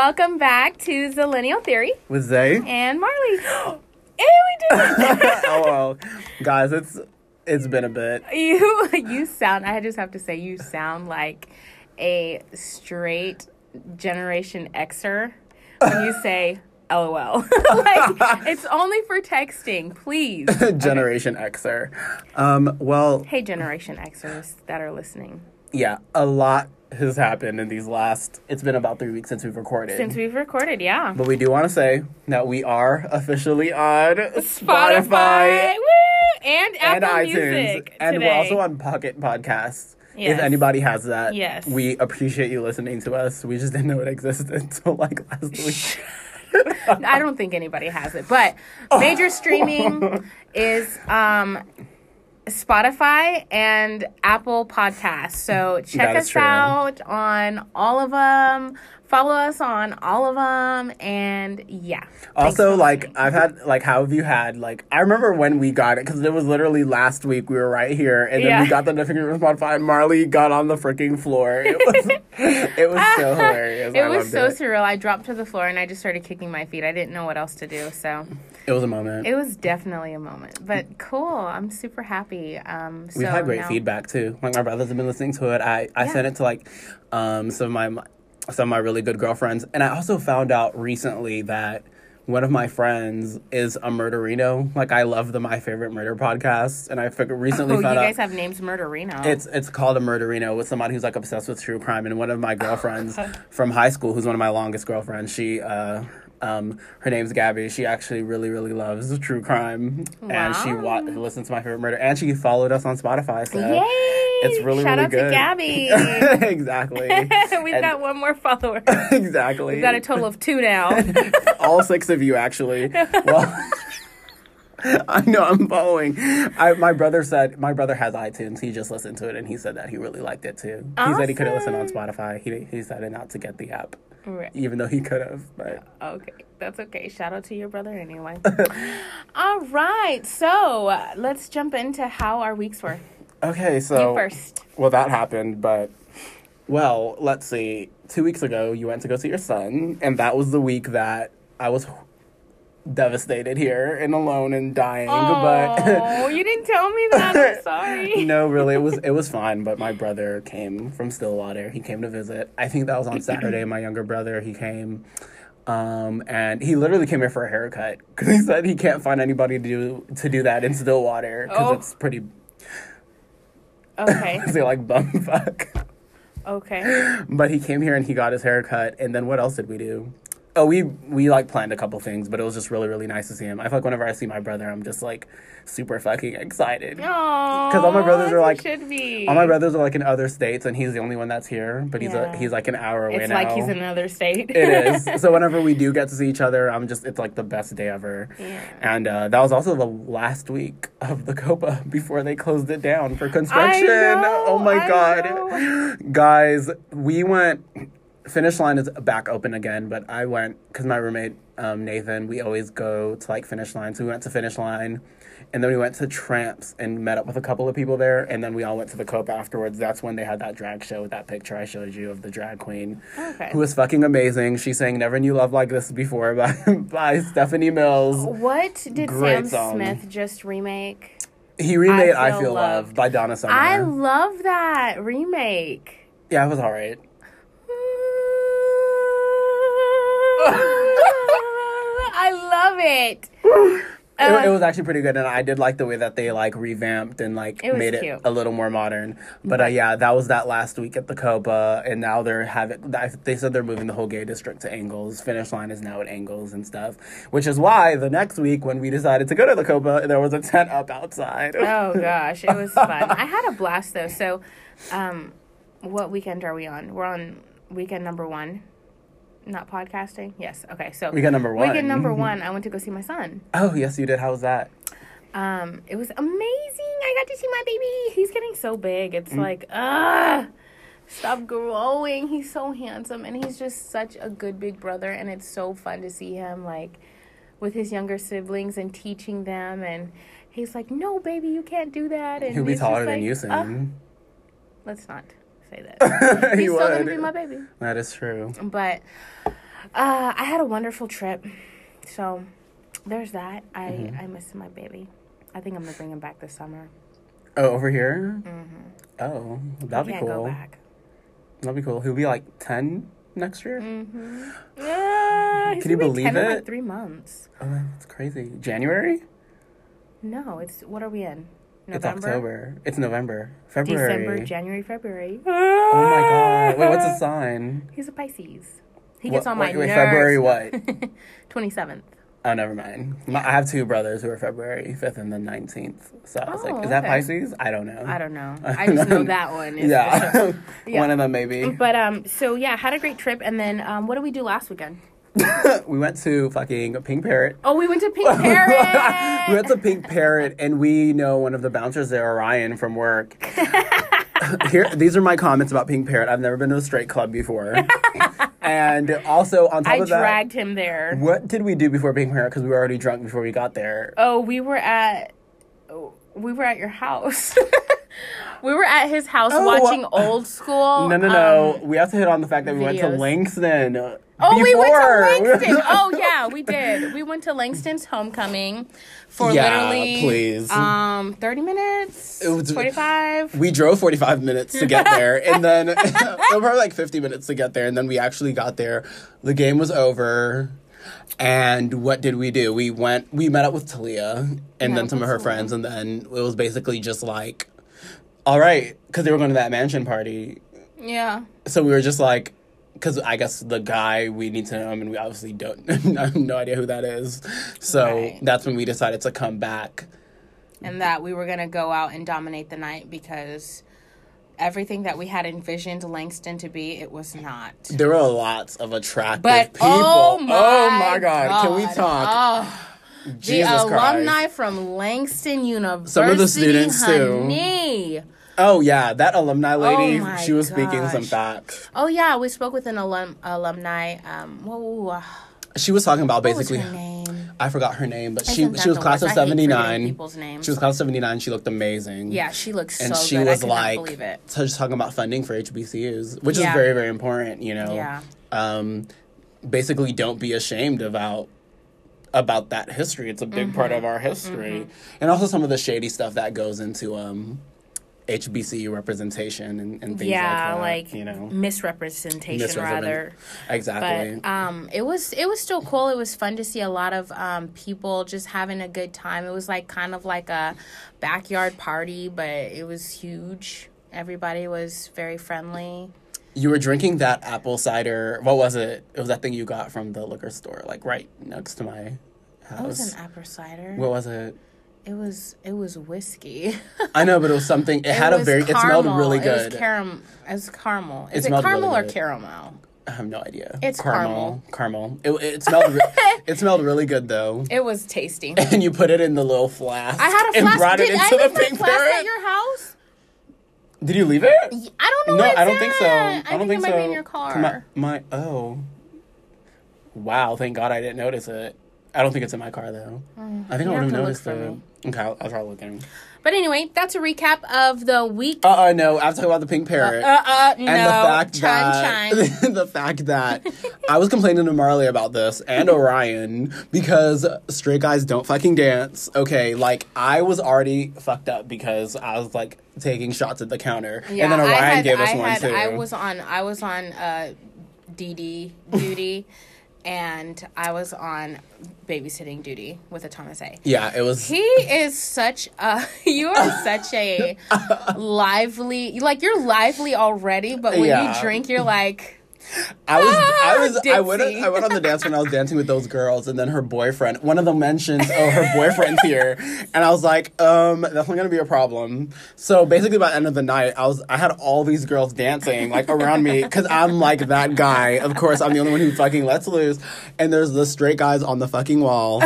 Welcome back to Zillennial Theory with Zay. and Marley. and we did it. oh well, guys, it's it's been a bit. you you sound. I just have to say, you sound like a straight Generation Xer when you say LOL. like it's only for texting, please. Generation Xer. Um, well, Hey, Generation Xers that are listening. yeah, a lot has happened in these last. It's been about three weeks since we've recorded. Since we've recorded, yeah. but we do want to say that we are officially on Spotify, Spotify, and and Apple iTunes, Music and today. we're also on Pocket Podcasts. Yes. If anybody has that, Yes. we appreciate you listening to us. We just didn't know it existed until like last week. I don't think anybody has it, but major streaming is um, Spotify and Apple Podcasts. So check us true. out on all of them. Follow us on all of them, and yeah. Also, like. I've had, like, how have you had? Like, I remember when we got it because it was literally last week. We were right here, and then Yeah. we got the notification from Spotify. And Marley got on the freaking floor. It was, it was so hilarious. it I was so it. surreal. I dropped to the floor and I just started kicking my feet. I didn't know what else to do, so It was a moment. it was definitely a moment. But cool, I'm super happy. Um, We've had great now- feedback too. Like my brothers have been listening to it. I, I Yeah. sent it to like um some of my some of my really good girlfriends, and I also found out recently that one of my friends is a murderino. Like I love the My Favorite Murder podcast, and I figured recently Oh, found out you guys have names Murderino. It's it's called a murderino with somebody who's like obsessed with true crime. And one of my girlfriends from high school, who's one of my longest girlfriends, she uh um her name's Gabby. She actually really really loves true crime, and she wa- listens to my favorite murder, and she followed us on Spotify. So Yay! it's really Shout really out good. to Gabby. exactly. We've And- got one more follower. exactly. We've got a total of two now. all six of you actually. Well, I know I'm following. I, my brother said my brother has iTunes. He just listened to it and he said that he really liked it too. He said he couldn't listen on Spotify. He he decided not to get the app, Right. even though he could have. But Okay, that's okay. Shout out to your brother anyway. All right, so uh, let's jump into how our weeks were. okay, so you first. well that happened, but well, let's see. Two weeks ago, you went to go see your son, and that was the week that I was devastated here and alone and dying. But Oh, you didn't tell me that. I'm sorry. no, really, it was it was fine. But my brother came from Stillwater. He came to visit. I think that was on Saturday. My younger brother, he came, um, and he literally came here for a haircut because he said he can't find anybody to do to do that in Stillwater because Oh. it's pretty. Okay. Say like bumfuck. Okay. But he came here and he got his hair cut. And then what else did we do? Oh, we we like planned a couple things, but it was just really really nice to see him. I feel like whenever I see my brother, I'm just like super fucking excited. Because all my brothers are like- should be. All my brothers are like in other states, and he's the only one that's here. But he's Yeah. a, he's like an hour away now. It's now. like he's in another state. it is. So whenever we do get to see each other, I'm just it's like the best day ever. Yeah. And uh, that was also the last week of the Copa before they closed it down for construction. know, oh my I god, know. guys, we went. Finish line is back open again, but I went because my roommate um, Nathan. We always go to like finish line, so we went to finish line, and then we went to Tramps and met up with a couple of people there, and then we all went to the Cope afterwards. That's when they had that drag show with that picture I showed you of the drag queen Okay. was fucking amazing. She sang "Never Knew Love Like This Before" by by Stephanie Mills. What did Great Sam song. Smith just remake? He remade I "I Feel Feel, Love" by Donna Summer. I love that remake. yeah, it was alright. I love it. It, Uh, it was actually pretty good, and I did like the way that they like revamped and like It made cute. it a little more modern. But uh, yeah, that was that last week at the Copa, and now they're having. They said they're moving the whole gay district to Angles. Finish line is now at Angles and stuff, which is why the next week when we decided to go to the Copa, there was a tent up outside. oh gosh, it was fun. I had a blast though. So, um, what weekend are we on? We're on weekend number one. Not podcasting. Yes. Okay. So we got number one. Weekend number one. I went to go see my son. Oh yes, you did. How was that? Um, it was amazing. I got to see my baby. He's getting so big. It's Mm. like, ah, stop growing. He's so handsome, and he's just such a good big brother. And it's so fun to see him like with his younger siblings and teaching them. And he's like, "No, baby, you can't do that." And He'll be taller than like, you soon. let's not say that. he he's still gonna be my baby. That is true. But Uh, I had a wonderful trip. So there's that. I, Mm-hmm. I miss my baby. I think I'm to bring him back this summer. Oh, over here? Oh, that'd be cool. go back. That'd be cool. He'll be like 10 next year? Mm-hmm. Yeah, Can you be believe 10 in, it? like three months. Oh, that's crazy. January? No, it's what are we in? It's November, October. It's November. February. December, January, February. Oh my god. Wait, what's the sign? He's a Pisces. He What- gets on my wait, wait, nerves. February what? Twenty seventh. Oh, never mind. My, I have two brothers who are February 5th and the 19th. So I was Oh, like, is that okay. Pisces? I don't know. I don't know. I just know that one. is yeah. Yeah. One of them, maybe. But um, so yeah, had a great trip, and then um, what did we do last weekend? we went to fucking Pink Parrot. Oh, we went to Pink Parrot. we went to Pink Parrot, and we know one of the bouncers there, Orion, from work. Here, these are my comments about Pink Parrot. I've never been to a straight club before, and also on top I of that, I dragged him there. what did we do before Pink Parrot? Because we were already drunk before we got there. Oh, we were at we were at your house. we were at his house Oh, watching old school. No, no, no. um, we have to hit on the fact that we went to Links Langston. Oh, we went to Langston. oh, yeah, we did. We went to Langston's homecoming for Yeah, literally please. um 30 minutes, It was- 45. We drove 45 minutes to get there, and then it was probably like 50 minutes to get there, and then we actually got there. The game was over, and what did we do? We went, we met up with Talia and Yeah, then some of her friends, and then it was basically just like, all right, because they were going to that mansion party. Yeah. So we were just like, because I guess the guy we need to know him, and we obviously don't, I have no idea who that is. So Right. that's when we decided to come back. And that we were going to go out and dominate the night because everything that we had envisioned Langston to be, it was not. There were lots of attractive But oh people. oh my, Oh my God. Can we God. talk? Oh, the alumni Christ. from Langston University. Some of the students, too. Oh yeah, that alumni lady. Oh she was speaking some facts. Oh yeah, we spoke with an alum alumni. Um, whoa, She was talking about basically. I forgot her name, but she she was class worst? of seventy nine. People's names. She was class of seventy nine. She looked amazing. yeah, she looks and so she good. was I like, believe it. so just talking about funding for HBCUs, which Yeah. is very very important. You know. Yeah. Um, basically, don't be ashamed about about that history. It's a big part Mm-hmm. of our history, and also some of the shady stuff that goes into um. HBCU representation and, and things yeah, like that, like you know misrepresentation, Misrepresent- rather. exactly But um, it was it was still cool. It was fun to see a lot of um, people just having a good time. It was like kind of like a backyard party, but it was huge. Everybody was very friendly. You were drinking that apple cider. What was it? It was that thing you got from the liquor store, like right next to my It house. was an apple cider. what was it? It was it was whiskey. I know, but it was something. It, had a very. It smelled really good. It was caram. It was caramel. It Is it, smelled caramel really or caramel? I have no idea. It's caramel. Caramel. It, it smelled. Re- it smelled really good though. It was tasty. And you put it in the little flask. I had a and flask. brought Did it I into leave the pink flask at your house? Did you leave it? I don't know. No, I don't think so. at. I don't think it might so. be in your car. My, my oh. Wow! Thank God I didn't notice it. I don't think it's in my car though. I think Mm. you I would have noticed it. Okay, I'll, I'll try looking. But anyway, that's a recap of the week. Uh uh no, I have to talk about the pink parrot. Uh uh no. and the fact chime that chime. the fact that I was complaining to Marley about this and Orion because straight guys don't fucking dance. Okay, like I was already fucked up because I was like taking shots at the counter, and then Orion had, gave us I one had, too. I was on I was on uh DD duty and I was on babysitting duty with a Thomas A. yeah, it was. He is such a you are such a lively like you're lively already, but when Yeah. you drink you're like I was, I was, I went, I went on the dance when I was dancing with those girls, and then her boyfriend, one of them mentions, oh, her boyfriend's here, and I was like, um, that's not gonna be a problem. So basically, by the end of the night, I was, I had all these girls dancing like around me because I'm like that guy. Of course, I'm the only one who fucking lets loose, and there's the straight guys on the fucking wall,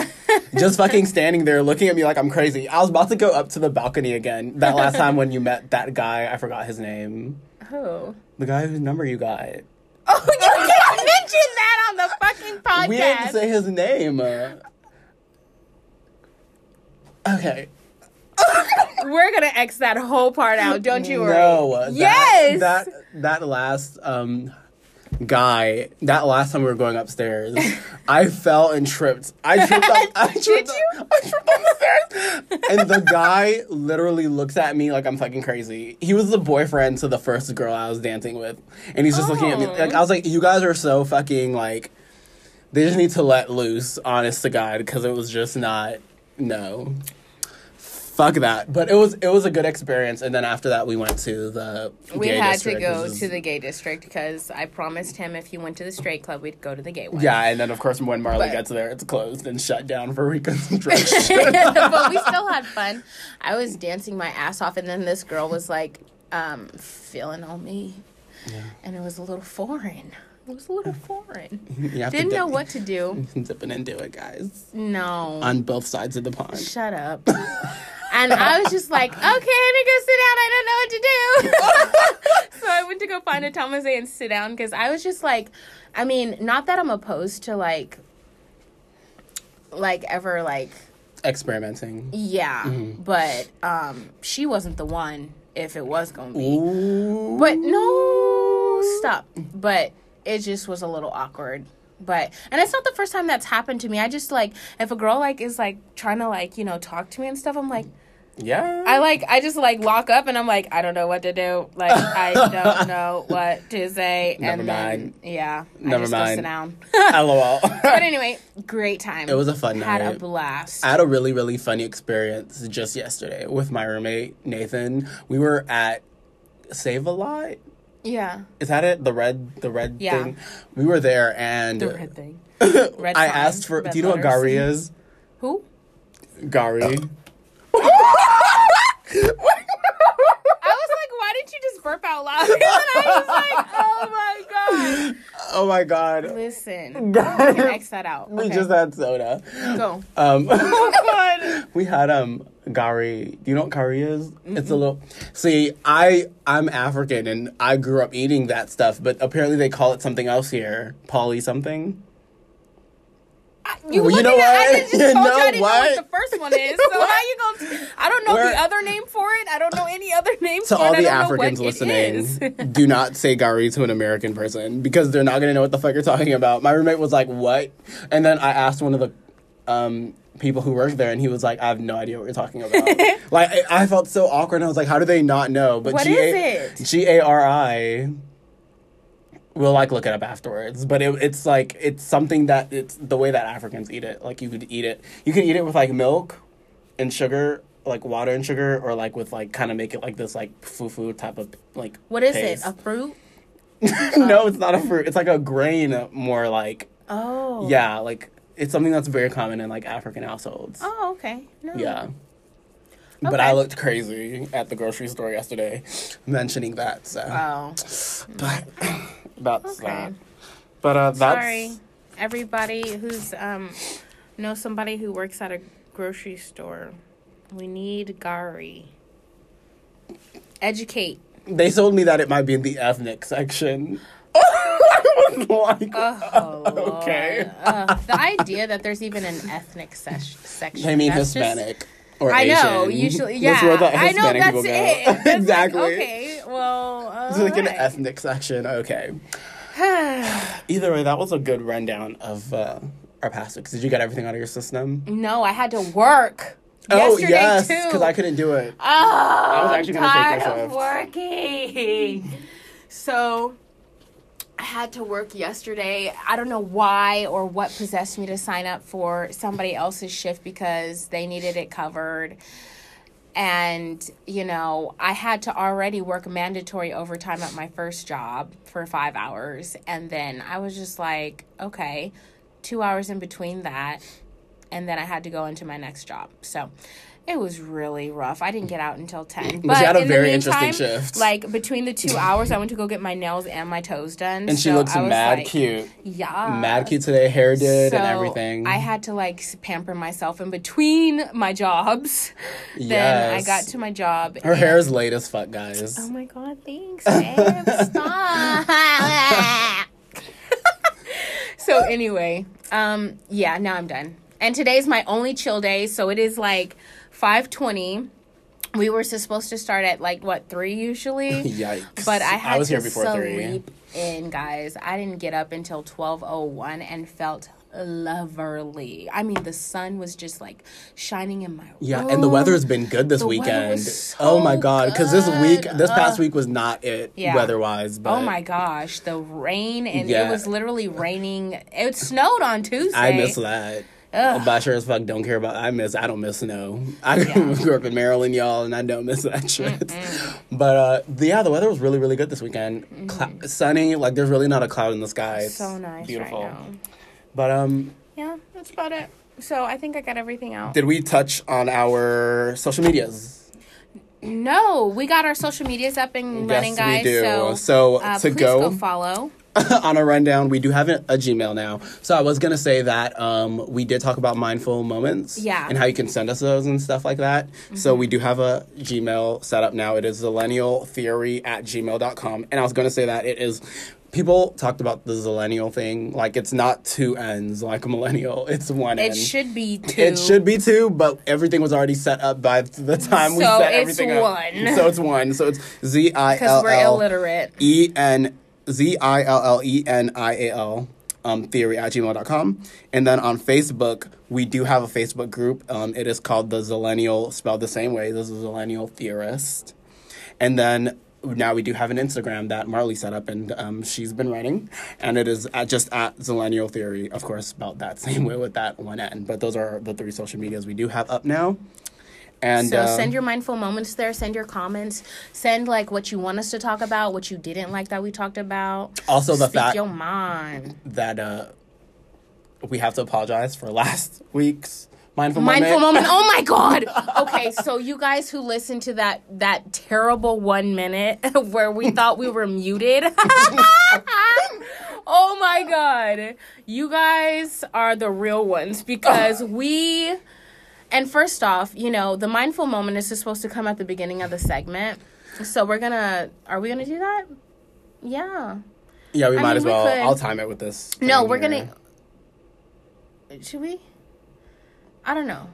just fucking standing there looking at me like I'm crazy. I was about to go up to the balcony again. That last time when you met that guy, I forgot his name, who? the guy whose number you got. Oh, you can't mention that on the fucking podcast. We didn't say his name. Okay. We're gonna X that whole part out. Don't you worry. No. that- Yes. That, that last um guy. That last time we were going upstairs, I fell and tripped. I tripped. On, I tripped, Did you? I tripped on the stairs, and the guy literally looks at me like I'm fucking crazy. He was the boyfriend to the first girl I was dancing with, and he's just looking at me Oh. like I was like, "You guys are so fucking like." They just need to let loose, honest to God, because it was just not no. Fuck that. But it was it was a good experience, and then after that we went to the. We gay had district, to go which to the gay district because I promised him if he went to the straight club, we'd go to the gay one. Yeah, and then of course when Marley But- gets there, it's closed and shut down for reconstruction. but we still had fun. I was dancing my ass off, and then this girl was like um, feeling on me, and it was a little foreign. It was a little foreign. you Didn't to know what to do. dip in and do it, guys. No. On both sides of the pond. Shut up. And I was just like, okay, let me go sit down. I don't know what to do. so I went to go find a Thomas A and sit down because I was just like, I mean, not that I'm opposed to like, like ever like, Experimenting. yeah, Mm-hmm. but um, she wasn't the one if it was gonna be. Ooh. But no, stop. But it just was a little awkward. But and it's not the first time that's happened to me. I just like if a girl like is like trying to like you know talk to me and stuff. I'm like Yeah. I like I just like lock up and I'm like I don't know what to do. Like I don't know what to say. Never and mind. Then, yeah. Never I just mind. Go sit down. LOL. but anyway, great time. It was a fun night. Had a blast. I had a really, really funny experience just yesterday with my roommate, Nathan. We were at Save a Lot. yeah. Is that it? The red the red Yeah. thing? We were there and The red thing. I Red sign, asked for do you know what. Gari is? Who? Gari. I was like, why didn't you just burp out loud? And then I was like, oh my god. Oh my god. Listen, can X that out. We Okay. just had soda. go. Um Oh god. we had um gari. Do you know what gari is? It's a little. See, I I'm African and I grew up eating that stuff, but apparently they call it something else here. Polly something. You, Well, you know at, I what? didn't just You told know you I didn't know what? what the first one is. So how you gonna? I don't know We're- the other name for it. I don't know any other name To for all it. I the Africans listening, do not say gari to an American person because they're not gonna know what the fuck you're talking about. My roommate was like, "What?" And then I asked one of the um, people who worked there, and he was like, "I have no idea what you're talking about." like I, I felt so awkward. and I was like, "How do they not know?" But What G is A it? G A R I. We'll like look it up afterwards, but it, it's like it's something that it's the way that Africans eat it. Like you could eat it, you can eat it with like milk and sugar, like water and sugar, or like with like kind of make it like this like fufu type of like. What is paste. it? A fruit? no, it's not a fruit. It's like a grain, uh, more like Oh. yeah, like it's something that's very common in like African households. Oh, okay. No. Yeah. But I looked crazy at the grocery store yesterday, mentioning that. So, Oh. but that's Okay. that. But uh, that's Sorry, everybody who's um knows somebody who works at a grocery store. We need gari. Educate. they told me that it might be in the ethnic section. Like, Oh, Okay. Uh, the idea that there's even an ethnic ses- section. I mean that's just- Hispanic or I know. Usually, yeah. That's where the I know. That's people go. it. Like, exactly. okay. Well, uh, It's like an ethnic section. Okay. Either way, that was a good rundown of uh, our past weeks. Did you get everything out of your system? no, I had to work. oh yesterday yes, because I couldn't do it. Oh, I was actually gonna take tired this of off. working. so I had to work yesterday. I don't know why or what possessed me to sign up for somebody else's shift because they needed it covered. And, you know, I had to already work mandatory overtime at my first job for five hours. And then I was just like, okay, two hours in between that. And then I had to go into my next job. So it was really rough. I didn't get out until 10. But, she had a in the very interesting meantime, shift. Like between the two hours, I went to go get my nails and my toes done. And she So looks I mad like, cute. Yeah. Mad cute today, hair did and everything. I had to like pamper myself in between my jobs. Then I got to my job. Her and- hair is late as fuck, guys. Oh my god, thanks, babe. Stop. so anyway, um, yeah, now I'm done. And today's my only chill day, so it is like 5:20. We were supposed to start at like what three usually, Yikes! but I had was to here before sleep three. in, guys. I didn't get up until 12:01 and felt lovely. I mean, the sun was just like shining in my Yeah, and the weather has been good this The weekend. so oh my god, because this week, this past week was not it Yeah. weather-wise. Oh but Oh my gosh, the rain and Yeah. it was literally raining. It snowed on Tuesday. I miss that. Ugh. Sure as fuck don't care about. I miss. I don't miss snow. I Yeah. grew up in Maryland, y'all, and I don't miss that shit. But uh, the, yeah, the weather was really, really good this weekend. Clou- sunny, like there's really not a cloud in the sky. It's Mm-hmm. So nice beautiful. right. But um, Yeah, that's about it. So I think I got everything out. did we touch on our social medias? No, we got our social medias up and running, yes, guys. we do. So, So, uh, to please go, go follow. on a rundown, we do have a, a Gmail now. So I was gonna say that um, we did talk about mindful moments, Yeah. and how you can send us those and stuff like that. So we do have a Gmail set up now. It is zillennialtheory at gmail.com. and I was gonna say that it is. People talked about the zillennial thing, like it's not two ends like a millennial; it's one It end. should be two. It should be two, but everything was already set up by the time we set everything up. So it's one. So it's Z I because L we're illiterate. E N Z I L L E N I A L um, theory at gmail.com. And then on Facebook, we do have a Facebook group. Um, it is called the Zillennial, spelled the same way. This is Zillennial Theorist. And then now we do have an Instagram that Marley set up and um, she's been running. And it is at, just at Zillennial Theory, of course, spelled that same way with that one N. But those are the three social medias we do have up now. And So uh, send your mindful moments there. Send your comments. Send like what you want us to talk about, what you didn't like that we talked about. also the Speak fact your mind. that uh, we have to apologize for last week's mindful, moment. Mindful moment. moment. Oh my god. Okay, so you guys who listened to that that terrible one minute where we thought we were muted. oh my god. You guys are the real ones because we and first off, you know, the mindful moment is just supposed to come at the beginning of the segment. So we're gonna are we gonna do that? Yeah. Yeah, we I might mean, as well. could- I'll time it with this. No, we're here. gonna should we? I don't know.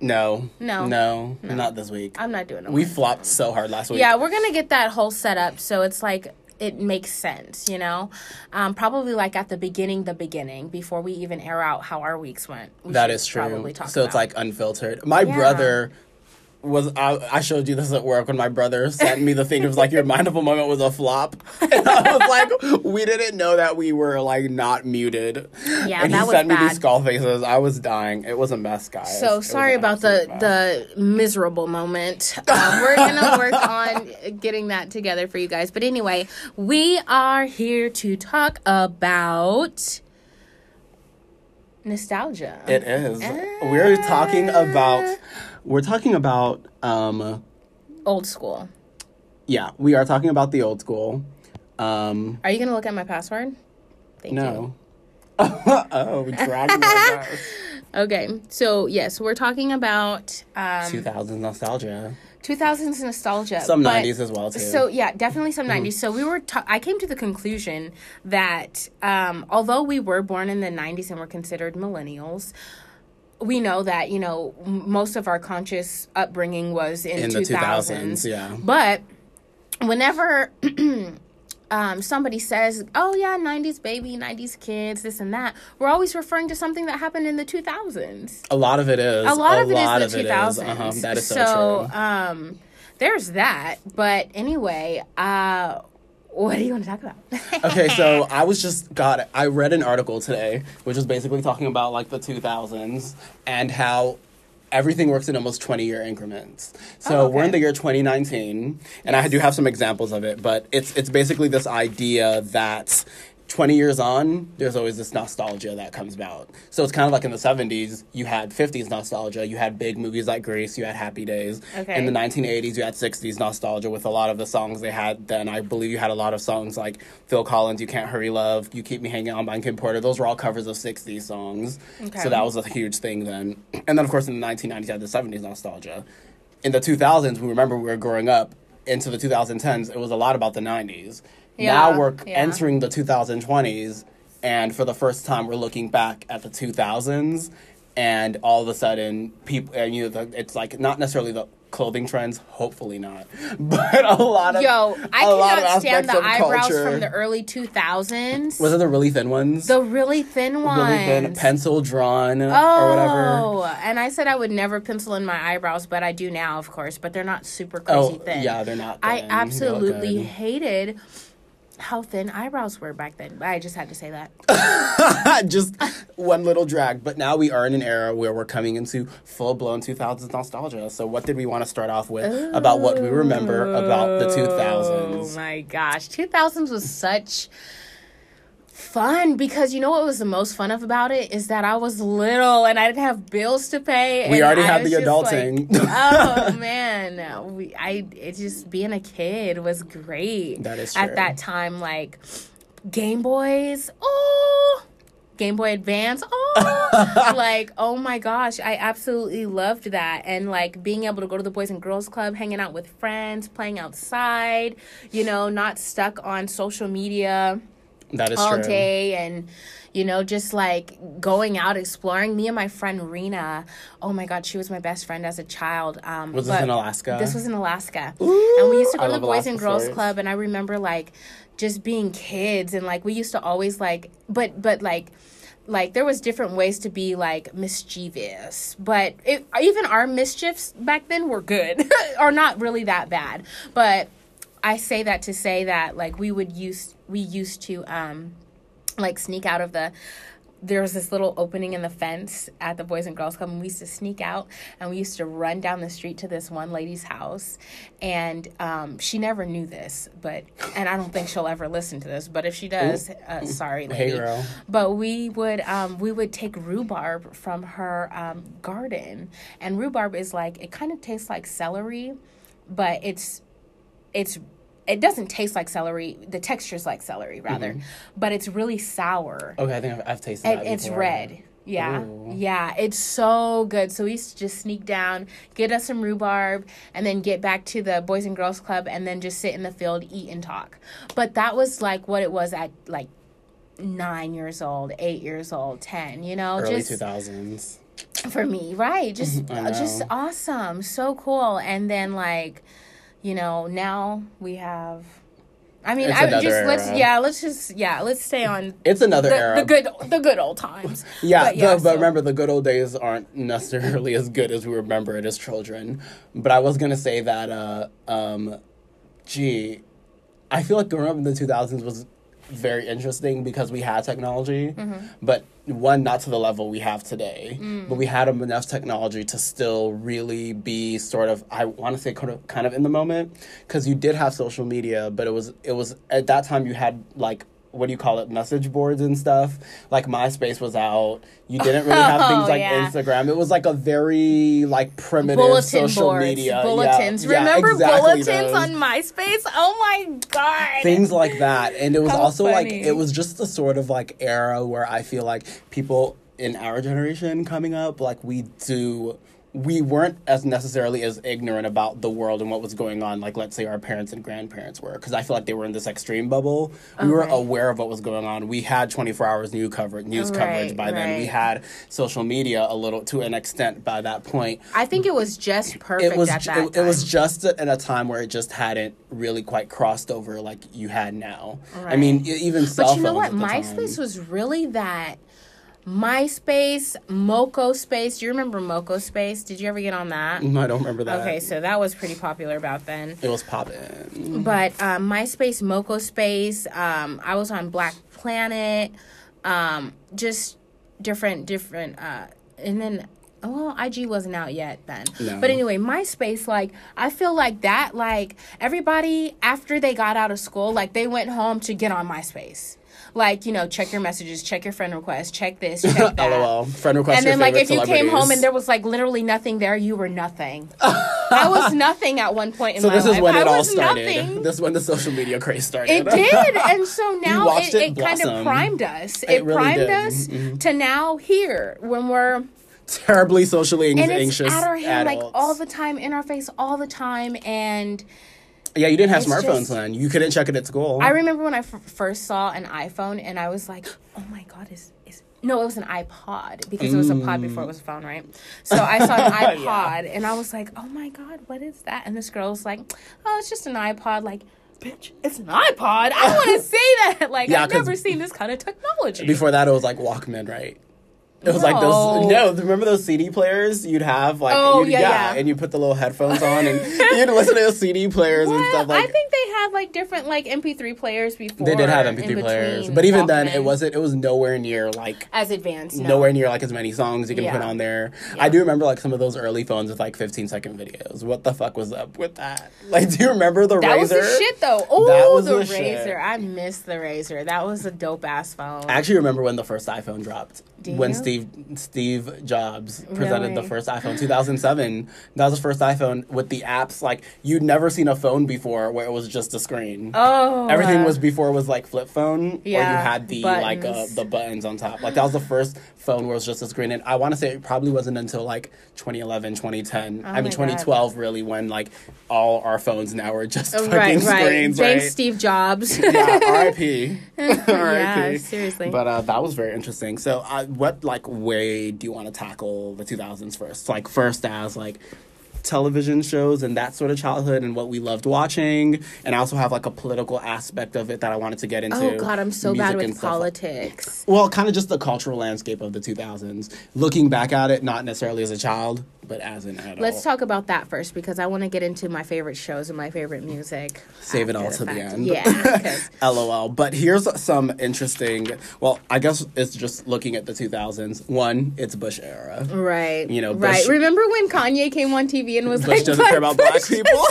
No. No. No. Not this week. I'm not doing it. we flopped so hard last week. Yeah, we're gonna get that whole set up so it's like it makes sense, you know. Um, probably like at the beginning, the beginning before we even air out how our weeks went. We That is true. So it's like unfiltered. My Yeah. brother was I, I showed you this at work when my brother sent me the thing. It was like your mindful moment was a flop, and I was like, we didn't know that we were like not muted. Yeah, and that he was sent me these skull faces. I was dying. It was a mess, guys. It So was sorry about the mess. the miserable moment. Um, we're gonna work on getting that together for you guys. But anyway, we are here to talk about nostalgia. It is. We're talking about. We're talking about. Um, Old school. yeah, we are talking about the old school. Um, Are you gonna look at my password? Thank you. no. oh, Dragon Ball Okay, so yes, we're talking about um, Two thousands nostalgia. 2000s nostalgia. Some but- nineties as well too. Mm-hmm. So yeah, definitely some 90s. So we were. ta- I came to the conclusion that um, although we were born in the 90s and were considered millennials, we know that you know most of our conscious upbringing was in, in 2000s. the two thousands, yeah. But whenever um, somebody says, "Oh yeah, '90s baby, '90s kids, this and that," we're always referring to something that happened in the 2000s. A lot of it is. A lot of it lot is the of it 2000s. Uh-huh, that is so, so true. um, there's that. But anyway, uh, what do you want to talk about? okay, so I was just got I read an article today, which was basically talking about like the two thousands and how everything works in almost 20 year increments. So Oh, we're in the year 2019 and I do have some examples of it, but it's it's basically this idea that 20 years on, there's always this nostalgia that comes about. So it's kind of like in the 70s, you had 50s nostalgia, you had big movies like Grease, you had Happy Days. Okay. In the 1980s, you had 60s nostalgia with a lot of the songs they had then. I believe you had a lot of songs like Phil Collins, You Can't Hurry Love, You Keep Me Hanging On by Kim Porter. Those were all covers of 60s songs. Okay. So that was a huge thing then. And then, of course, in the 1990s, you had the 70s nostalgia. In the 2000s, we remember we were growing up into the 2010s, it was a lot about the 90s. Yeah, now we're yeah. entering the 2020s, and for the first time, we're looking back at the 2000s and all of a sudden people and you know the, it's like not necessarily the clothing trends hopefully not but a lot of Yo, I a lot of cannot stand the eyebrows culture. from the early 2000s. was it the really thin ones the really thin ones. really thin pencil drawn Oh, or whatever Oh and I said I would never pencil in my eyebrows, but I do now, of course. But they're not super crazy oh thin. yeah they're not I thin. Look absolutely hated how thin eyebrows were back then. I just had to say that. just one little drag. But now we are in an era where we're coming into full blown 2000s nostalgia. So, what did we want to start off with about what we remember about the 2000s? Oh 2000s? my gosh, 2000s was such fun because you know what was the most fun of about it is that I was little and I didn't have bills to pay. We and already I had the adulting. like, oh man, we I it just being a kid was great. That is true. at that time. Like Game Boys, oh. Game Boy Advance. Oh, like oh my gosh, I absolutely loved that, and like being able to go to the Boys and Girls Club, hanging out with friends, playing outside, you know, not stuck on social media That is all true. day and you know just like going out exploring me and my friend rena oh my god she was my best friend as a child um Was this in Alaska? this was in alaska and we used to go to the boys and girls stories. club and i remember like just being kids and like we used to always like but but like like there was different ways to be like mischievous but it, even our mischiefs back then were good or not really that bad but i say that to say that like we would use we used to um like sneak out of the there was this little opening in the fence at the Boys and Girls Club, and we used to sneak out and we used to run down the street to this one lady's house. And um, she never knew this, but, and I don't think she'll ever listen to this, but if she does, uh, sorry, lady. Hey, girl. But we would, um, we would take rhubarb from her um, garden. And rhubarb is like, it kind of tastes like celery, but it's, it's, it doesn't taste like celery. The texture's like celery, rather, Mm-hmm. but it's really sour Okay, I think I've, I've tasted that. it's before. red. Yeah, Ooh. yeah, it's so good. So we used to just sneak down, get us some rhubarb, and then get back to the Boys and Girls Club, and then just sit in the field, eat and talk. But that was like what it was at like nine years old, eight years old, ten. You know, Early just 2000s. for me, right? Just, just awesome, so cool. And then like, you know, now we have. I mean, It's I just let's yeah, let's just yeah, let's stay on It's another the, era. the good the good old times. Yeah, But the- yeah, but, remember, the good old days aren't necessarily as good as we remember it as children. But I was gonna say that, uh, um, gee, I feel like growing up in the 2000s was very interesting because we had technology, Mm-hmm. but one, not to the level we have today. Mm. But we had enough technology to still really be sort of, I want to say, kind of, kind of in the moment because you did have social media, but it was, it was at that time you had like what do you call it message boards and stuff like myspace was out you didn't really have Oh, things like yeah. instagram it was like a very like primitive bulletin social boards, media bulletins. yeah, Remember exactly bulletins those. on MySpace? Oh my god! things like that and it was How also like it was just the sort of like era where i feel like people in our generation coming up like we do we weren't as necessarily as ignorant about the world and what was going on like let's say our parents and grandparents were because i feel like they were in this extreme bubble. We were aware of what was going on. We had 24 hours news coverage news coverage Right, by then. We had social media a little to an extent by that point. I think it was just perfect it was at that it, it was just in a time where it just hadn't really quite crossed over like you had now. I mean, even cell But you know what? at MySpace was really that. MySpace, Moco Space. Do you remember Moco Space? Did you ever get on that? Mm, I don't remember that. Okay, so that was pretty popular about then. it was popping. But um, MySpace, Moco Space. Um, I was on Black Planet. Um, just different, different. Uh, and then, well, IG wasn't out yet then. No. But anyway, MySpace, like, I feel like that, like, everybody after they got out of school, like, they went home to get on MySpace. Like, you know, check your messages, check your friend requests, check this, check that. LOL. Friend request. And then, like, if you came home and there was like literally nothing there, you were nothing. I was nothing at one point in so my this is when I it all started. nothing. This is when the social media craze started. It did, and so now it, it it, kind of primed us. It, It really primed did. us Mhm. to now here when we're Terribly socially and it's anxious. at our hand like all the time, in our face all the time, and Yeah, you didn't have it's smartphones just- then. You couldn't check it at school. I remember when I f- first saw an iPhone, and I was like, "Oh my god, is is No, it was an iPod because it was a pod before it was a phone, right? So I saw an iPod and I was like, "Oh my god, what is that?" And this girl was like, "Oh, it's just an iPod." Like, bitch, it's an iPod. I want to say that. Like, Yeah, I've never seen this kind of technology. Before that, it was like Walkman, right? It was like those. No. No, remember those CD players you'd have? Like, Oh, you'd, yeah, yeah. and you put the little headphones on, and you'd listen to those CD players and stuff. Like, that. I think they had like different like MP3 players before. they did have MP3 players, but even then, it wasn't. It was nowhere near like as advanced. No. nowhere near like as many songs you can put on there. I do remember like some of those early phones with like 15 second videos. What the fuck was up with that? Like, do you remember the That was Razr? the shit though. Oh, was the, the shit. Razr. I miss the Razr. That was a dope ass phone. I actually remember when the first iPhone dropped. When? Steve Steve Jobs presented the first iPhone, 2007. That was the first iPhone with the apps. Like you'd never seen a phone before where it was just a screen. oh, Everything uh, was before was like flip phone, where you had the like uh, buttons. the buttons on top. Like that was the first phone where it was just a screen. And I want to say it probably wasn't until like 2011, 2010. I Oh mean my 2012 really when like all our phones now are just Oh, fucking right, right. screens, Thanks, right? Steve Jobs. yeah, R.I.P. yeah, seriously. But uh, that was very interesting. So, uh, what like way do you want to tackle the 2000s first? Like first as like television shows and that sort of childhood and what we loved watching, and I also have like a political aspect of it that I wanted to get into. oh God, I'm so bad with politics. Well, kind of just the cultural landscape of the 2000s. Looking back at it, not necessarily as a child, but as an adult. Let's talk about that first because I want to get into my favorite shows and my favorite music. Save it all to the end. Yeah. LOL. But here's some interesting. Well, I guess it's just looking at the 2000s. One, it's Bush era. Right. You know, right. Remember when Kanye came on TV and was Bush like, doesn't care about black people.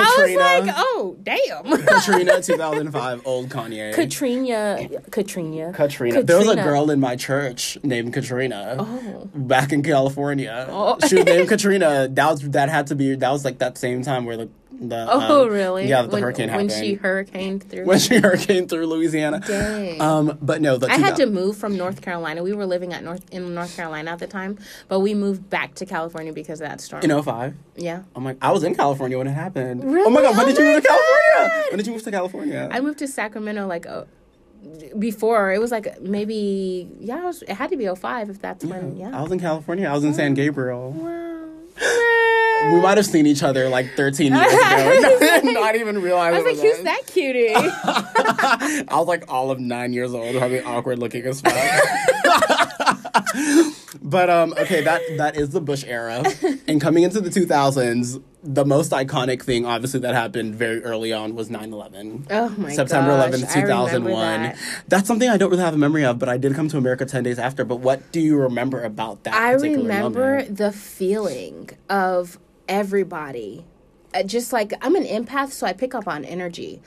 I was like, oh, damn. Katrina, 2005, old Kanye. Katrina. Katrina. Katrina. There was a girl in my church named Katrina Oh. back in California. Oh. She was named Katrina. That was that had to be that was like that same time where the the Oh, um, really? yeah the when, hurricane when she hurricaned through. when she hurricane through Louisiana. Dang. Um, but no, the I had to move from North Carolina. We were living at North in North Carolina at the time, but we moved back to California because of that storm. in 05. yeah. I'm like, I was in California when it happened. Really? Oh my god, when Oh did you move to California? When did you move to California? I moved to Sacramento like uh, before. It was like maybe yeah, it, was, it had to be 05 if that's when yeah I was in California. I was in San Gabriel. Wow. We might have seen each other like 13 years ago. Not even realize. I was like, who's that cutie? I was like all of nine years old, probably awkward looking as fuck. but um, okay, that that is the Bush era, and coming into the 2000s, the most iconic thing, obviously, that happened very early on was 9/11. Oh my god. September gosh, 11th, 2001. that. That's something I don't really have a memory of, but I did come to America 10 days after. But what do you remember about that? I particular remember moment? the feeling of everybody. Uh, just like I'm an empath, so I pick up on energy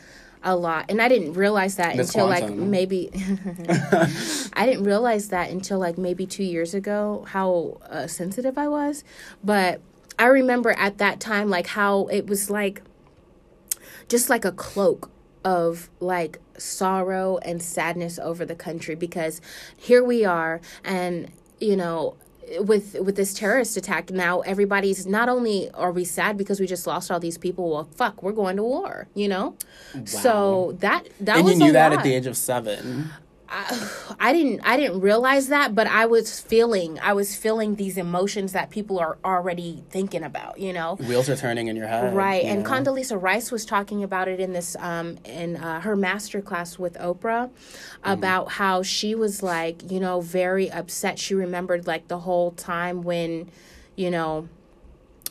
a lot, and I didn't realize that until like maybe I didn't realize that until like maybe two years ago how uh, sensitive I was. But I remember at that time like how it was like just like a cloak of like sorrow and sadness over the country because here we are and you know with with this terrorist attack now everybody's not only are we sad because we just lost all these people well fuck we're going to war you know so that that and was you knew that lot. at the age of seven. I didn't I didn't realize that, but I was feeling I was feeling these emotions that people are already thinking about, you know. Wheels are turning in your head. Right, you and know? Condoleezza Rice was talking about it in this um in uh, her master class with Oprah about how she was like, you know, very upset. She remembered like the whole time when, you know,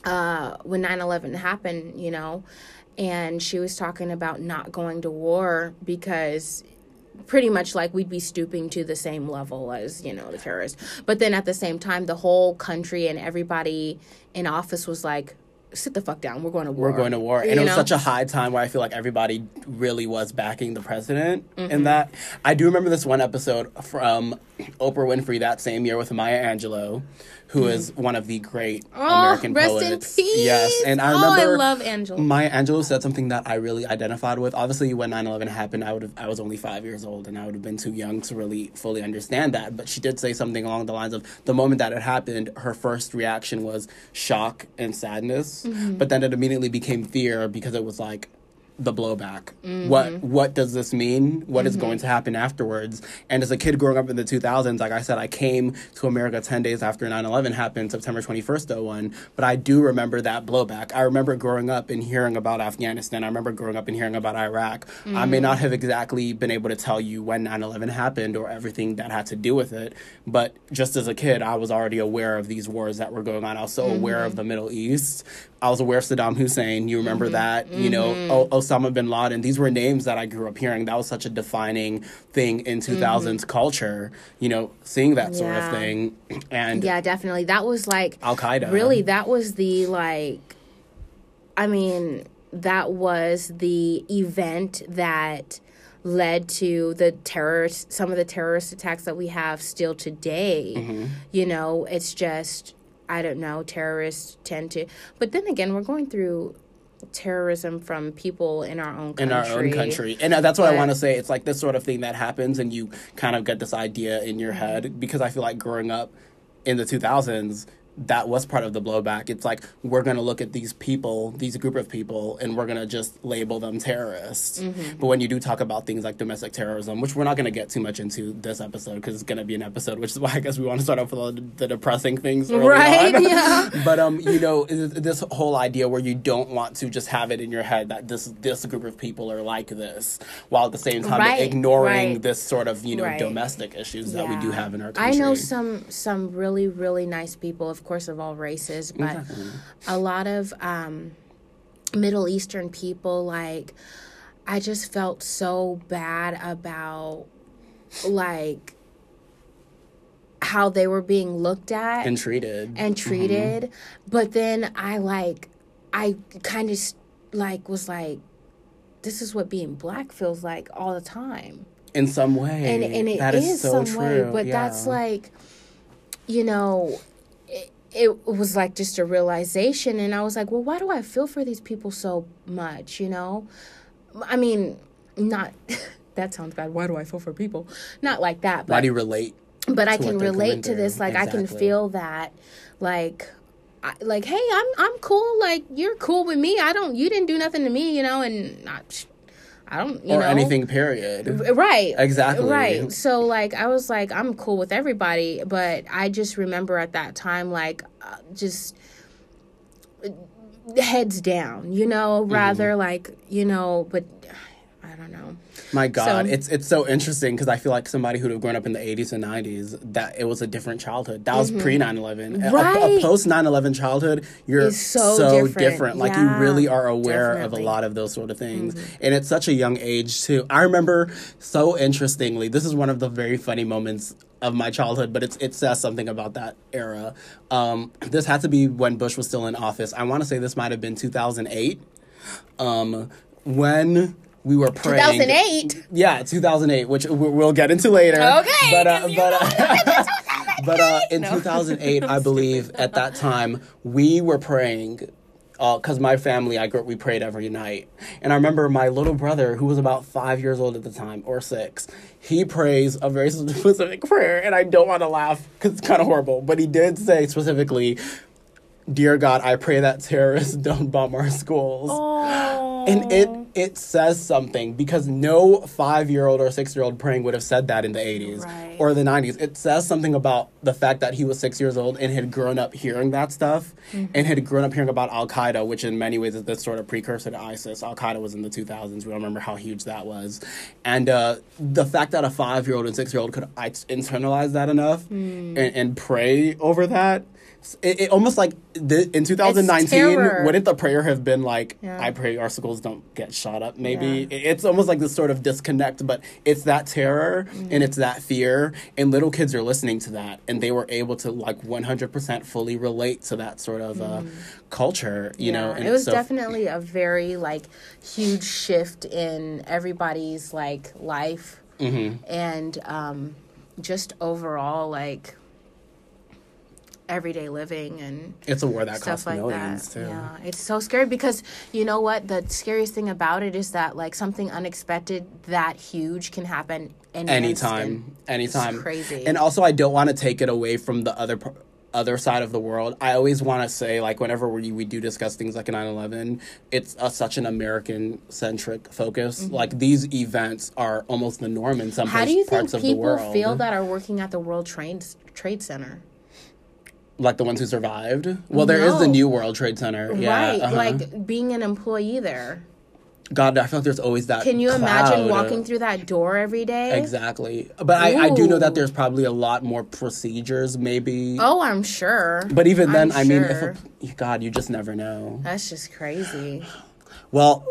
uh when 9/11 happened, you know, and she was talking about not going to war because pretty much like we'd be stooping to the same level as you know the terrorists but then at the same time the whole country and everybody in office was like sit the fuck down we're going to war We're going to war. And You it was know? such a high time where I feel like everybody really was backing the president Mm-hmm. in that. I do remember this one episode from Oprah Winfrey that same year with Maya Angelou, who is one of the great Mm-hmm. Oh, American poets. Yes. And I Oh, I remember love Angelou. Maya Angelou said something that I really identified with. Obviously when 9/11 happened, I would have I was only 5 years old and I would have been too young to really fully understand that, but she did say something along the lines of the moment that it happened, her first reaction was shock and sadness, Mm-hmm. but then it immediately became fear because it was like the blowback. Mm-hmm. What what does this mean? What is going mm-hmm. to happen afterwards? And as a kid growing up in the 2000s, like I said, I came to America 10 days after 9/11 happened, September 21st, 01, but I do remember that blowback. I remember growing up and hearing about Afghanistan. I remember growing up and hearing about Iraq. I may mm-hmm. not have exactly been able to tell you when 9/11 happened or everything that had to do with it, but just as a kid, I was already aware of these wars that were going on. I was so aware of the Middle East. I was aware of Saddam Hussein. You remember that? You know, Osama bin Laden. These were names that I grew up hearing. That was such a defining thing in 2000s culture. You know, seeing that sort Yeah. of thing. And Yeah, definitely. That was like Al Qaeda. Really, that was the like. I mean, that was the event that led to the terrorist some of the terrorist attacks that we have still today Mm-hmm. you know it's just i don't know terrorists tend to but then again we're going through terrorism from people in our own country in our own country. And uh, that's what I want to say. It's like this sort of thing that happens, and you kind of get this idea in your head because I feel like growing up in the 2000s, that was part of the blowback. It's like we're going to look at these people, these group of people, and we're going to just label them terrorists. Mm-hmm. But when you do talk about things like domestic terrorism, which we're not going to get too much into this episode because it's going to be an episode, which is why I guess we want to start off with all the, depressing things, early Right, on. yeah. but um, you know, this whole idea where you don't want to just have it in your head that this this group of people are like this, while at the same time Right, ignoring right. this sort of you know Right. domestic issues that we do have in our country. I know some some really really nice people, of course, of all races, but a lot of um, Middle Eastern people. Like, I just felt so bad about like how they were being looked at and treated. and treated but then i like i kind of like was like this is what being black feels like all the time in some way, and and it that is, is so some true. way but yeah. that's like you know it, was like just a realization and i was like well why do i feel for these people so much you know i mean not that sounds bad why do i feel for people not like that but why do you relate? but I can relate to this. Like I can feel that, like, I, like hey, I'm I'm cool. Like you're cool with me. I don't. You didn't do nothing to me, you know. And I, I don't. You or know anything. Period. Right. Exactly. Right. So like I was like I'm cool with everybody, but I just remember at that time like uh, just uh, heads down, you know, Mm-hmm. rather like, you know, but I don't know. My God, So- it's it's so interesting because I feel like somebody who'd have grown up in the 80s and 90s, that it was a different childhood. That was pre 9 11. A, Mm-hmm. Post 9 11 childhood, you're so so, different. different. Like you really are aware definitely. Mm-hmm. of a lot of those sort of things. And it's such a young age, too. I remember so interestingly, this is one of the very funny moments of my childhood, but it's it says something about that era. Um, this had to be when Bush was still in office. I want to say this might have been 2008. Um, when we were praying. 2008. Yeah, 2008, which we- we'll get into later. Okay, But uh, but uh, but uh, in No. 2008, I believe at that time we were praying. Because my family, I grew up, we prayed every night. And I remember my little brother, who was about five years old at the time, or six, he prays a very specific prayer. And I don't want to laugh because it's kind of horrible. But he did say specifically, Dear God, I pray that terrorists don't bomb our schools. Oh. and it it says something because no five year old or six year old praying would have said that in the 80s Right. or the 90s it says something about the fact that he was six years old and had grown up hearing that stuff and had grown up hearing about al-qaeda which in many ways is this sort of precursor to isis. Al-qaeda was in the 2000s we all remember how huge that was. And uh, the fact that a five year old and six year old could internalize that enough and, and pray over that it, it almost like the, in 2019 wouldn't the prayer have been like Yeah. i pray our schools don't get shot up maybe Yeah. It- it's almost like this sort of disconnect but it's that terror Mm-hmm. and it's that fear and little kids are listening to that and they were able to like 100% fully relate to that sort of uh, culture you know Mm-hmm. And it was so- definitely a very like huge shift in everybody's like life Mm-hmm. and um, just overall like everyday living and it's a war that stuff costs like millions that. too Yeah, it's so scary because you know what? The scariest thing about it is that like something unexpected that huge can happen any anytime instant. anytime crazy. and also i don't want to take it away from the other other side of the world. I always want to say, like, whenever we, we do discuss things like 9 11, it's a, such an American centric focus. Like, these events are almost the norm in some Mm-hmm. How do you think parts of the people feel that are working at the World Trade Trade Center? Like the ones who survived? Well, there is the New World Trade Center. Yeah, right, uh-huh. like being an employee there. God, I feel like there's always that. Can you imagine walking through that door every day? Exactly. But I, I do know that there's probably a lot more procedures, maybe. Oh, I'm sure. But even then, I'm I mean, if sure. a, God, you just never know. That's just crazy. Well,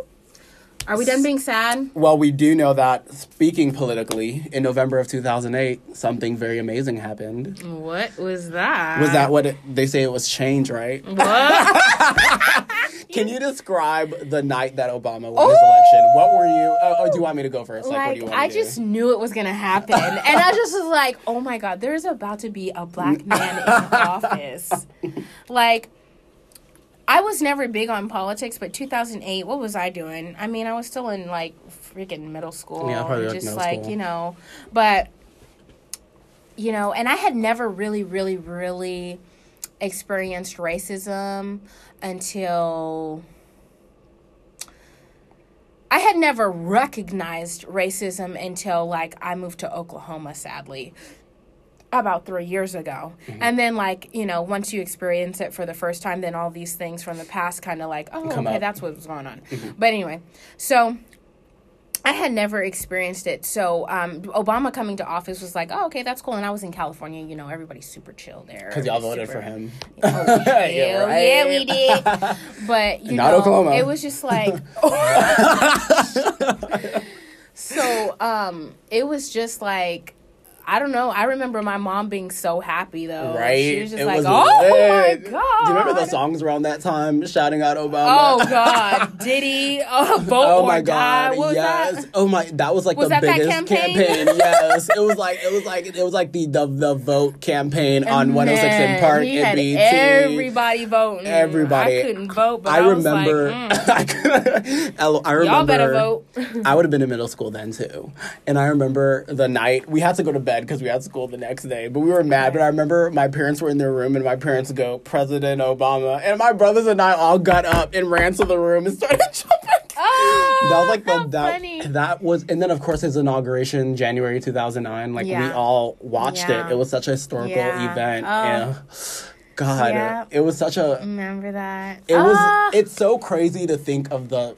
Are we done being sad? well, we do know that speaking politically, in November of 2008, something very amazing happened. What was that? Was that what it, they say it was change, right? What? Can you describe the night that Obama won his election? What were you? Oh, oh, do you want me to go first? Like, what do like you want I me to do? just knew it was gonna happen, and I just was like, "Oh my god, there's about to be a black man in office." Like, I was never big on politics, but 2008, what was I doing? I mean, I was still in like freaking middle school, Yeah, probably, like, just middle like school. you know, but you know, and I had never really, really, really experienced racism until I had never recognized racism until like I moved to Oklahoma, sadly, about three years ago. Mm-hmm. And then, like, you know, once you experience it for the first time, then all these things from the past kind of like, oh, Come okay, up. that's what was going on. Mm-hmm. But anyway, so. I had never experienced it. So, um, Obama coming to office was like, oh, okay, that's cool. And I was in California, you know, everybody's super chill there. Because y'all voted Super- for him. Oh, Yeah, right. yeah, we did. But you Not know, Oklahoma. it was just like So, um, it was just like I don't know. I remember my mom being so happy though. Right? She was just It like, was "Oh my lit. god!" Do you remember the songs around that time shouting out Obama? Oh god, Diddy, oh, vote Oh my god! Yes. that? Oh my! That was like Was the that that biggest campaign? yes, it was like it was like it was like the the, the vote campaign on 106 in Park he and had BET. everybody voting. Everybody. I couldn't vote, but I I, was remember. like, mm, I remember. y'all better vote. I would have been in middle school then too, and I remember the night we had to go to bed because we had school the next day. But we were mad. But I remember my parents were in their room, and my parents go, "President Obama," and my brothers and I all got up and ran to the room and started jumping. Oh, that was like the that, funny. that was and then of course his inauguration January 2009 like we all watched Yeah. it it was such a historical Yeah. event Oh. yeah god Yeah. it was such a Remember that? it was Ah. it's so crazy to think of the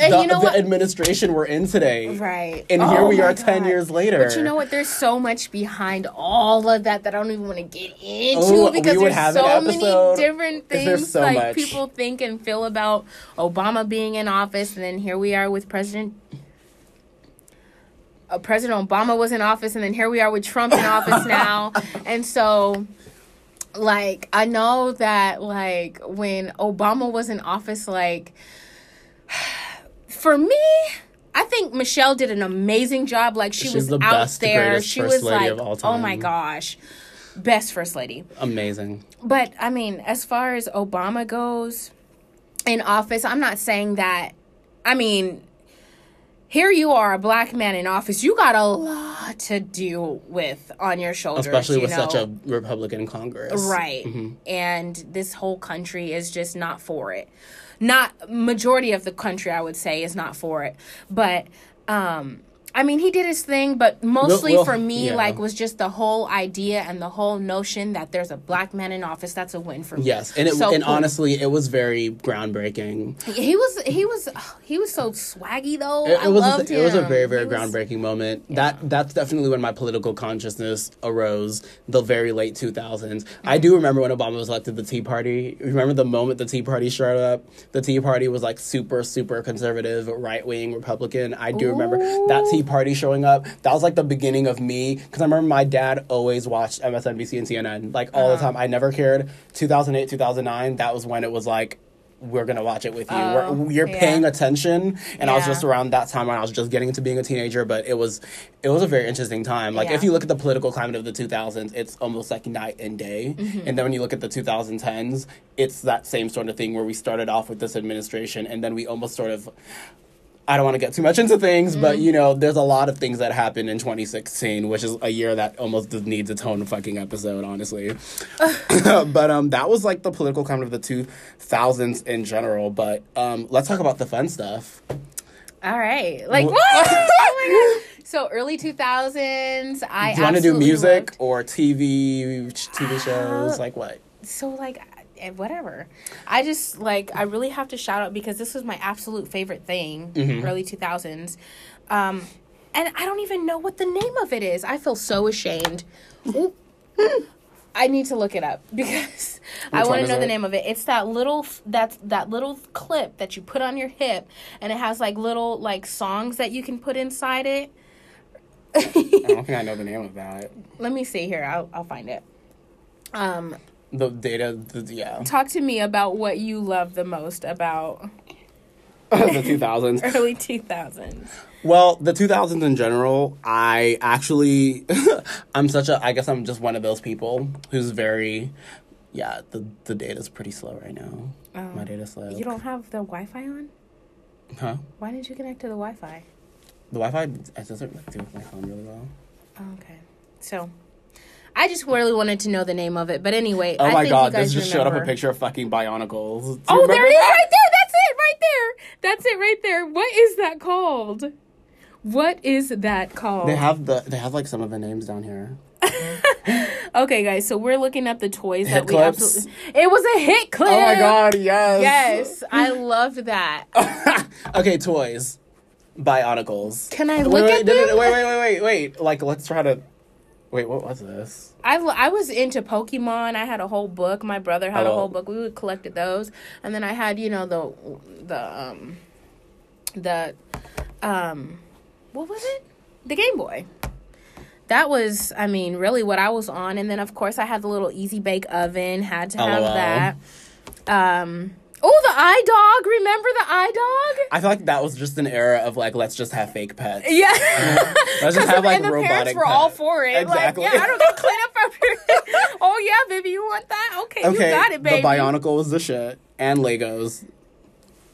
And the, you know the what? administration we're in today Right. and here Oh we my are 10 years later But you know what? There's so much behind all of that that I don't even want to get into Oh, we because there's so many different things so like much. people think and feel about Obama being in office, and then here we are with President. Uh, President Obama was in office, and then here we are with Trump in office now, and so like I know that like when Obama was in office, like for me, I think Michelle did an amazing job. Like she She's was the out best, there. She was like, oh my gosh, best first lady. amazing But I mean, as far as Obama goes in office, I'm not saying that. I mean, here you are, a black man in office. You got a lot to deal with on your shoulders, especially with know? such a republican congress Right. Mm-hmm. And this whole country is just not for it. Not majority of the country I would say is not for it. But um I mean he did his thing, but mostly well, for me yeah. like was just the whole idea and the whole notion that there's a black man in office. That's a win for me. yes and it So and cool. honestly it was very groundbreaking he was he was he was so swaggy though. It, I was loved a, it was a very very He was- groundbreaking moment. That that's definitely when my political consciousness arose. The very late two thousands. I mm-hmm. do remember when Obama was elected. The Tea Party. Remember the moment the Tea Party showed up. The Tea Party was like super super conservative, right wing Republican. I do remember that Tea Party showing up. That was like the beginning of me because I remember my dad always watched MSNBC and CNN like all Uh-huh. the time. I never cared. Two thousand eight, two thousand nine. That was when it was like. We're gonna watch it with you. Oh, We're, you're yeah. paying attention, and I was just around that time when I was just getting into being a teenager, but it was it was a very interesting time. Like Yeah. if you look at the political climate of the 2000s, it's almost like night and day. Mm-hmm. And then when you look at the 2010s, it's that same sort of thing where we started off with this administration and then we almost sort of I don't want to get too much into things, Mm-hmm. but you know, there's a lot of things that happened in 2016, which is a year that almost needs its own fucking episode, honestly. but um, that was like the political kind of the 2000s in general. But um, let's talk about the fun stuff. All right. Like what? oh my god. So early 2000s, I Do you want to do music loved- or TV, TV shows? Uh, Like what? so like whatever. I just like I really have to shout out because this was my absolute favorite thing, Mm-hmm. early 2000s. Um and I don't even know what the name of it is. I feel so ashamed. I need to look it up because I want to know the name of it. It's that little that's that little clip that you put on your hip and it has like little like songs that you can put inside it. I don't think I know the name of that. Let me see here. I'll I'll find it. Um The data, the, yeah, talk to me about what you love the most about the 2000s. early 2000s. Well, the 2000s in general, I actually, I'm such a, I guess I'm just one of those people who's very, yeah, the, the data's pretty slow right now. Um, my data's slow. You don't have the Wi-Fi on? Huh? Why did you connect to the Wi-Fi? The Wi Fi doesn't like, do with my phone really well. Oh, okay. So, I just really wanted to know the name of it, but anyway. Oh I my think god, you guys this just showed up a picture of fucking Bionicles. Oh, there it is, that? right there. That's it, right there. That's it, right there. What is that called? What is that called? They have the, they have like some of the names down here. okay, guys. So we're looking at the toys Hit that we clips? absolutely. It was a hit clip. Oh my god, yes. Yes, I loved that. okay, toys. Bionicles. Can I look wait, at no, no, them? wait, wait, wait, wait, wait. Like, let's try to. Wait, what was this? I, I was into Pokemon. I had a whole book. My brother had a Oh. whole book. We would collected those, and then I had you know the the um the um what was it? The Game Boy. That was, I mean, really what I was on. And then of course I had the little easy bake oven. Had to have LOL. that. Um. Oh, the i-Dog. Remember the i-Dog? I feel like that was just an era of like, let's just have fake pets. Yeah. Uh-huh. Let's just have like and the robotic. parents were all for it. Exactly. Like, yeah, I don't get clean up after. oh yeah, baby, you want that? Okay, Okay, you got it, baby. the Bionicle was the shit, and Legos.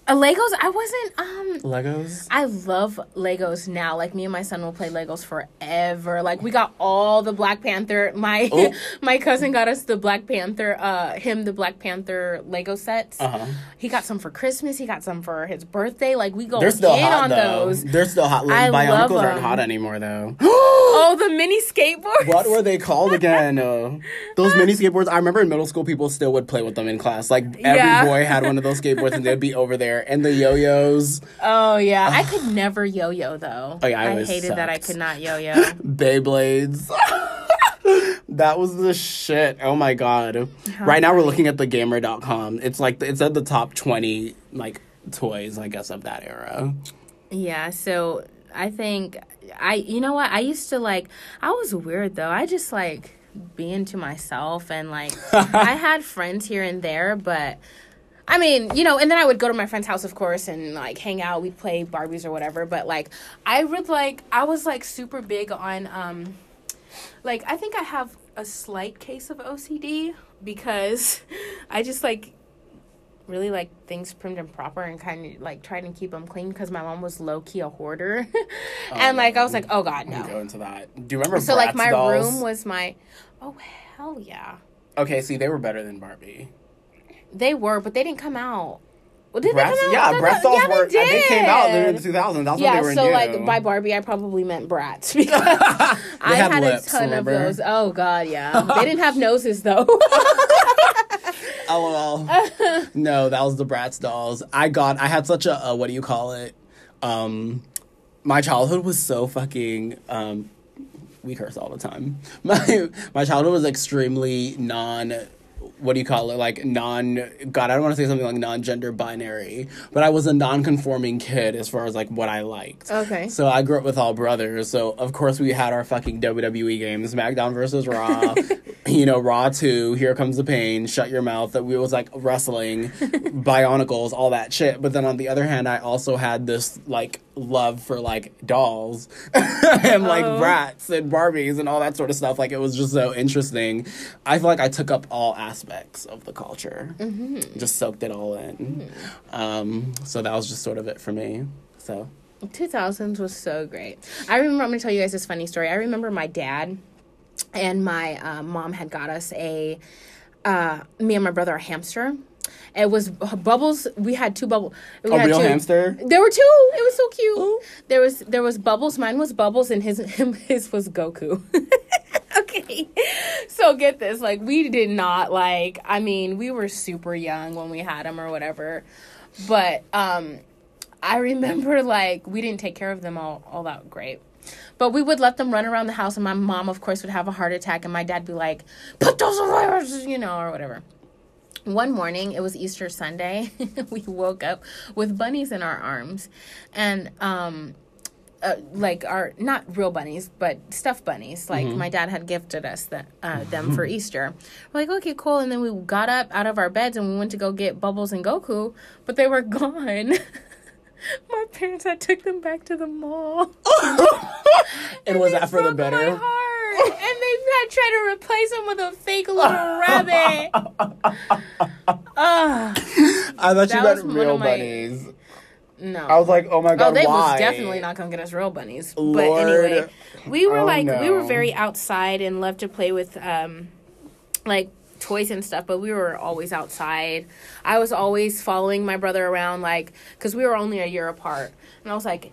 Uh, Legos, I wasn't. Um, Legos. I love Legos now. Like me and my son will play Legos forever. Like we got all the Black Panther. My Oh. my cousin got us the Black Panther. Uh, him the Black Panther Lego sets. Uh huh. He got some for Christmas. He got some for his birthday. Like we go They're still in hot on though. those. They're still hot. I love Bionicles aren't hot anymore though. Oh, the mini skateboards. what were they called again? Uh, those mini skateboards. I remember in middle school, people still would play with them in class. Like every Yeah. boy had one of those skateboards, and they'd be over there. And the yo-yos, Oh yeah, I could never yo-yo though. Oh, yeah, I I, hated that I could not yo-yo. Beyblades. that was the shit. Oh my god. right now we're looking at the gamer.com. It's like it's at the top 20 like toys, I guess, of that era. Yeah, so I think I you know what? I used to like I was weird though. I just like being to myself and like I had friends here and there, but I mean, you know, and then I would go to my friend's house of course and like hang out, we'd play Barbies or whatever, but like I would like I was like super big on um like I think I have a slight case of OCD because I just like really like things primed and proper and kind of like trying to keep them clean because my mom was low key a hoarder, and like I was like, oh god, no. Go into that. Do you remember So like my dolls? room was my, oh hell yeah, Okay, see, they were better than Barbie. They were, but they didn't come out. Well, did Bratz, they come out? yeah, No, no, dolls yeah, were. they, They, came out did. in the 2000s. That's yeah, when they were so new. like by Barbie, I probably meant Bratz because I had had, lips, a ton remember? of those. Oh god, yeah, they didn't have noses though. LOL. no, that was the Bratz dolls. I got. I had such a. Uh, what do you call it? Um, my childhood was so fucking. Um, we curse all the time. My my childhood was extremely non. What do you call it? Like non. God, I don't want to say something like non-gender binary, but I was a non-conforming kid as far as like what I liked. Okay. So I grew up with all brothers. So of course we had our fucking WWE games, SmackDown versus Raw. you know, Raw Two, Here Comes the Pain, Shut Your Mouth. That we was like wrestling, Bionicles, all that shit. But then on the other hand, I also had this like love for like dolls and like Oh. Bratz and Barbies and all that sort of stuff. Like it was just so interesting. I feel like I took up all aspects of the culture, just soaked it all in. Um, so that was just sort of it for me. So 2000s was so great. I remember, I'm going to tell you guys this funny story. I remember my dad and my uh, mom had got us a, uh, me and my brother, a hamster. It was bubbles. We had two bubbles. A had real two. hamster? There were two. It was so cute. Ooh. There was there was bubbles. Mine was bubbles, and his him, his was Goku. okay, so get this. Like we did not like. I mean, we were super young when we had him or whatever, but um, I remember like we didn't take care of them all all that great. But we would let them run around the house, and my mom, of course, would have a heart attack, and my dad be like, "Put those away," you know, or whatever one morning it was easter sunday we woke up with bunnies in our arms and um uh, like our not real bunnies but stuffed bunnies like my dad had gifted us that uh, them for easter. We're like okay cool. And then we got up out of our beds and we went to go get bubbles and goku but they were gone. My parents had took them back to the mall. And was that for the better? and they tried to replace him with a fake little rabbit Ugh. I thought you meant real my- bunnies. No. I was like, oh my god, oh, they why? was definitely not gonna get us real bunnies. Lord. But anyway, we were Oh, like we were very outside and loved to play with um like toys and stuff, but we were always outside. I was always following my brother around like cuz we were only a year apart. And I was like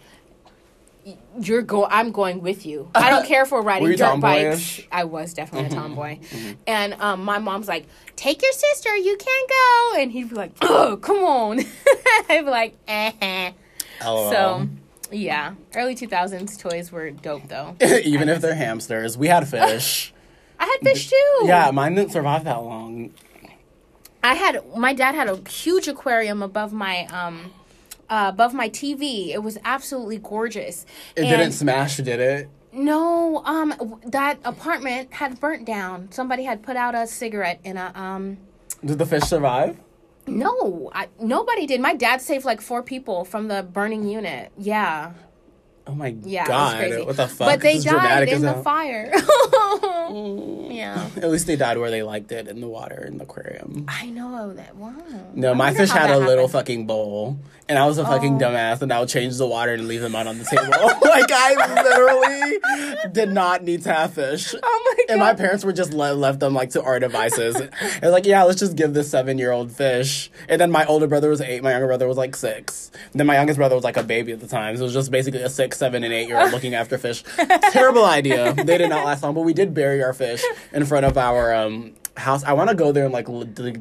you're go I'm going with you. I don't care if we're riding dirt bikes. I was definitely a tomboy. And um, my mom's like, "Take your sister, you can't go." And he'd be like, "Oh, come on." I'd be like, "Eh." So, yeah, early 2000s toys were dope though. even if they're hamsters, we had fish. I had fish too. yeah, mine didn't survive that long. I had my dad had a huge aquarium above my um uh, above my TV. It was absolutely gorgeous. It And- didn't smash, did it? No, um that apartment had burnt down. Somebody had put out a cigarette in a um Did the fish survive? no, I, nobody did. My dad saved like four people from the burning unit. Yeah. Oh my Yeah, god! it was crazy. What the fuck? But they This died in the hell. fire. yeah. At least they died where they liked it in the water in the aquarium. I know that. Wow. No, I my fish had that a little fucking bowl, and I was a fucking Oh. dumbass, and I would change the water and leave them out on the table. like I literally did not need to have fish. Oh my god. And my parents were just le- left them like to our devices. and like, yeah, let's just give this seven year old fish. And then my older brother was eight, my younger brother was like six. And then my youngest brother was like a baby at the time. So it was just basically a six, seven, and eight year old looking after fish. Terrible idea. They did not last long, but we did bury our fish in front of our um house. I want to go there and like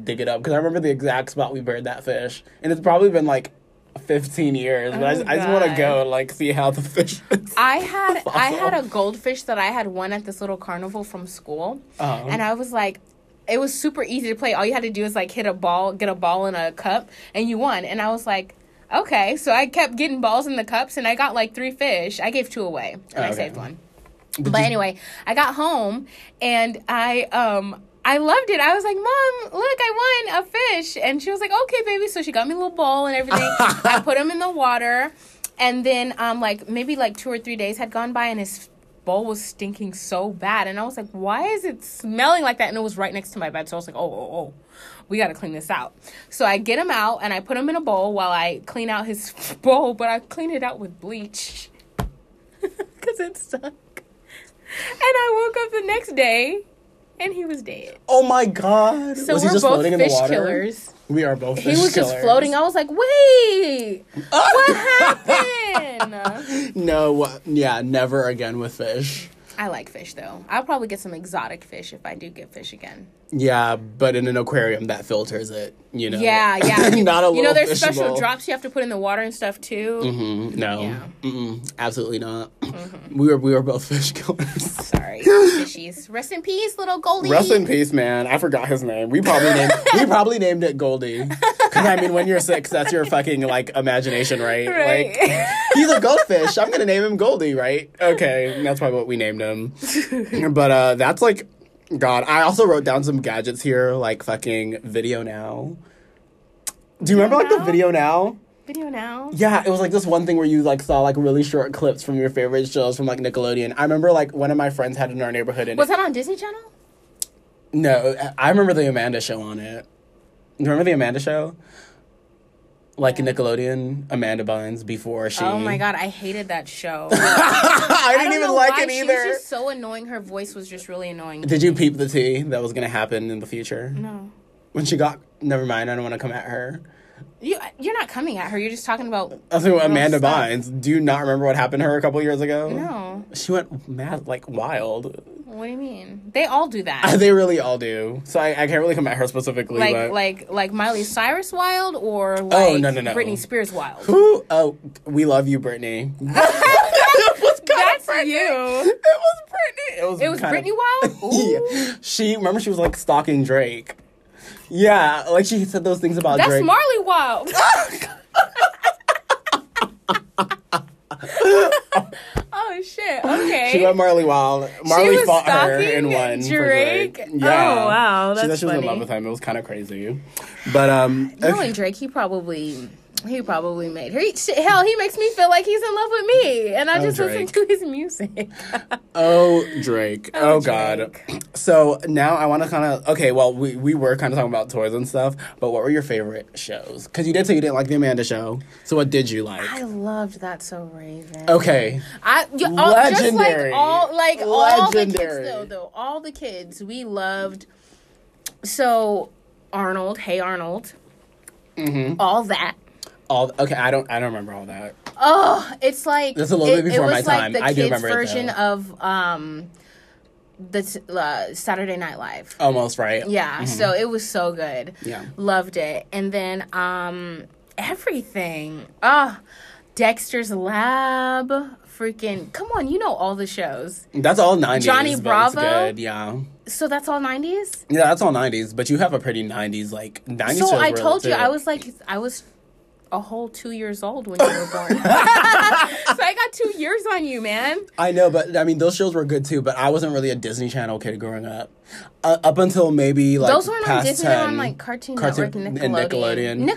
dig it up because I remember the exact spot we buried that fish. And it's probably been like 15 years, but I just, I just want to go and like see how the fish. I had I had a goldfish that I had won at this little carnival from school, Uh-huh. and I was like, it was super easy to play. All you had to do is like hit a ball, get a ball in a cup, and you won. And I was like, okay. So I kept getting balls in the cups, and I got like three fish. I gave two away, and I Okay. saved one. Did but you- anyway, I got home and I um I loved it. I was like, "Mom, look, I won a fish." And she was like, "Okay, baby." So she got me a little bowl and everything. I put him in the water, and then um like maybe like 2 or 3 days had gone by and his bowl was stinking so bad and I was like, "Why is it smelling like that?" And it was right next to my bed. So I was like, "Oh, oh, oh. We got to clean this out." So I get him out and I put him in a bowl while I clean out his bowl, but I clean it out with bleach. Cuz it stunk. And I woke up the next day and he was dead. Oh my god! So was we're he just both floating in the fish water? killers. We are both. He was just floating. I was like, wait, ah! what happened? No, yeah, never again with fish. I like fish though. I'll probably get some exotic fish if I do get fish again. Yeah, but in an aquarium that filters it. You know. Yeah, yeah. Not a you know, there's special drops you have to put in the water and stuff too. Mhm, No, Yeah. Absolutely not. Mm-hmm. We were we were both fish killers. Sorry, fishies. Rest in peace, little Goldie. Rest in peace, man. I forgot his name. We probably named we probably named it Goldie. Because I mean, when you're six, that's your fucking like imagination, right? Right. Like he's a goldfish. I'm gonna name him Goldie, right? Okay, that's probably what we named him. but uh, that's like, God. I also wrote down some gadgets here, like fucking VideoNow. Do you remember like the VideoNow? Video now. Yeah, it was like this one thing where you like saw like really short clips from your favorite shows from like Nickelodeon. I remember like one of my friends had it in our neighborhood and Was that on Disney Channel? no, I remember the Amanda show on it. You remember the Amanda show? Like Nickelodeon, Amanda Bynes before she. Oh my god, I hated that show. I didn't even like why, it She either. was just so annoying. Her voice was just really annoying. Did you peep the tea that was gonna happen in the future no. when she got? Never mind. I don't want to come at her. You, you're not coming at her. You're just talking about. I was about Amanda stuff. Bynes. Do you not remember what happened to her a couple years ago? No. She went mad, like wild. What do you mean? They all do that. they really all do. So I, I can't really come at her specifically. like but... like like Miley Cyrus wild or like Oh, no, no, no. Britney Spears wild. Who? Oh, we love you, Brittany. it was kind That's Brittany. you. It was Brittany. It was. It was Britney of- Wild. Yeah. She remember she was like stalking Drake. Yeah, like she said those things about That's Drake. Marley Wild. oh shit. Okay. She went Marley Wild. Marley was fought her stalking and won. for Drake? Drake. Oh, wow, she said that's she was in funny. love with him. It was kind of crazy. But um, Knowing Drake, he probably he probably made her. He, shit, hell, he makes me feel like he's in love with me, and I Oh, just listen to his music. Oh, Drake. Oh, Oh, God. Drake. So now I want to kind of. Okay, well, we, we were kind of talking about toys and stuff, but what were your favorite shows? Because you did say you didn't like the Amanda show. So what did you like? I loved that so Raven. Okay. I you, all, just Legendary. like all like all the kids though though all the kids we loved. So Arnold, hey Arnold, Mm-hmm. all that. All okay. I don't. I don't remember all that. Oh, it's like That's a little it, bit before it my was like time. the I do kids remember version though. of um the t- uh, Saturday Night Live. Almost right. Yeah, so it was so good. Mm-hmm. Yeah. Loved it. And then um everything. Ah, Dexter's Lab, freaking Come on, you know all the shows. That's all nineties. Johnny Bravo? Good. Yeah. So that's all 90s? Yeah, that's all nineties. But you have a pretty nineties like nineties. So I told you I was like I was a whole 2 years old when you were born. so I got 2 years on you, man. I know, but I mean, those shows were good too. But I wasn't really a Disney Channel kid growing up. Uh, up until maybe like Those weren't on Disney, they were 10. on like Cartoon, Cartoon- Network and and Nickelodeon. Nickelodeon.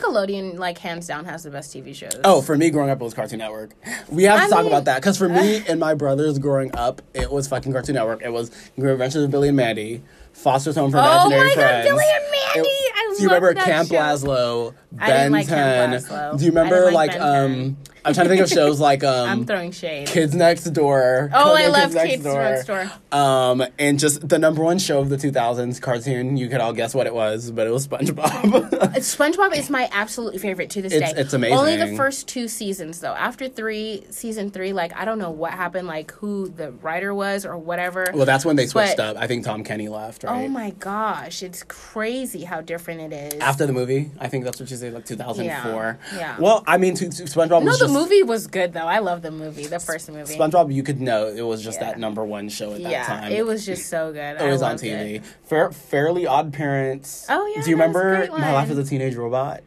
Nickelodeon, like hands down, has the best TV shows. Oh, for me growing up, it was Cartoon Network. We have to I talk mean- about that because for me and my brothers growing up, it was fucking Cartoon Network. It was Adventures of Billy and Mandy, Foster's Home for Oh Imaginary my God, Billy and Mandy! I do you remember Camp show. Lazlo? I Ben like Camp 10? Lazlo. Do you I remember didn't like, like Ben 10. um? I'm trying to think of shows like um. I'm throwing shade. Kids Next Door. Oh, I love Kids Next Door. Um, and just the number one show of the 2000s cartoon. You could all guess what it was, but it was SpongeBob. SpongeBob is my absolute favorite to this It's- day. it's amazing. Only the first two seasons though. After three, season three, like I don't know what happened, like who the writer was or whatever. well, that's when they switched But- up. I think Tom Kenny left, right? oh my gosh, it's crazy how different it is. After the movie, I think that's what you say, like 2004. Yeah, yeah. Well, I mean, SpongeBob no, was just movie was good though. I love the movie, the first movie. SpongeBob. You could know it was just Yeah. that number one show at that yeah, time. it was just so good. it I on TV. it. Fair, Fairly Odd Parents. Oh, yeah, Do you was remember My Life as a Teenage Robot?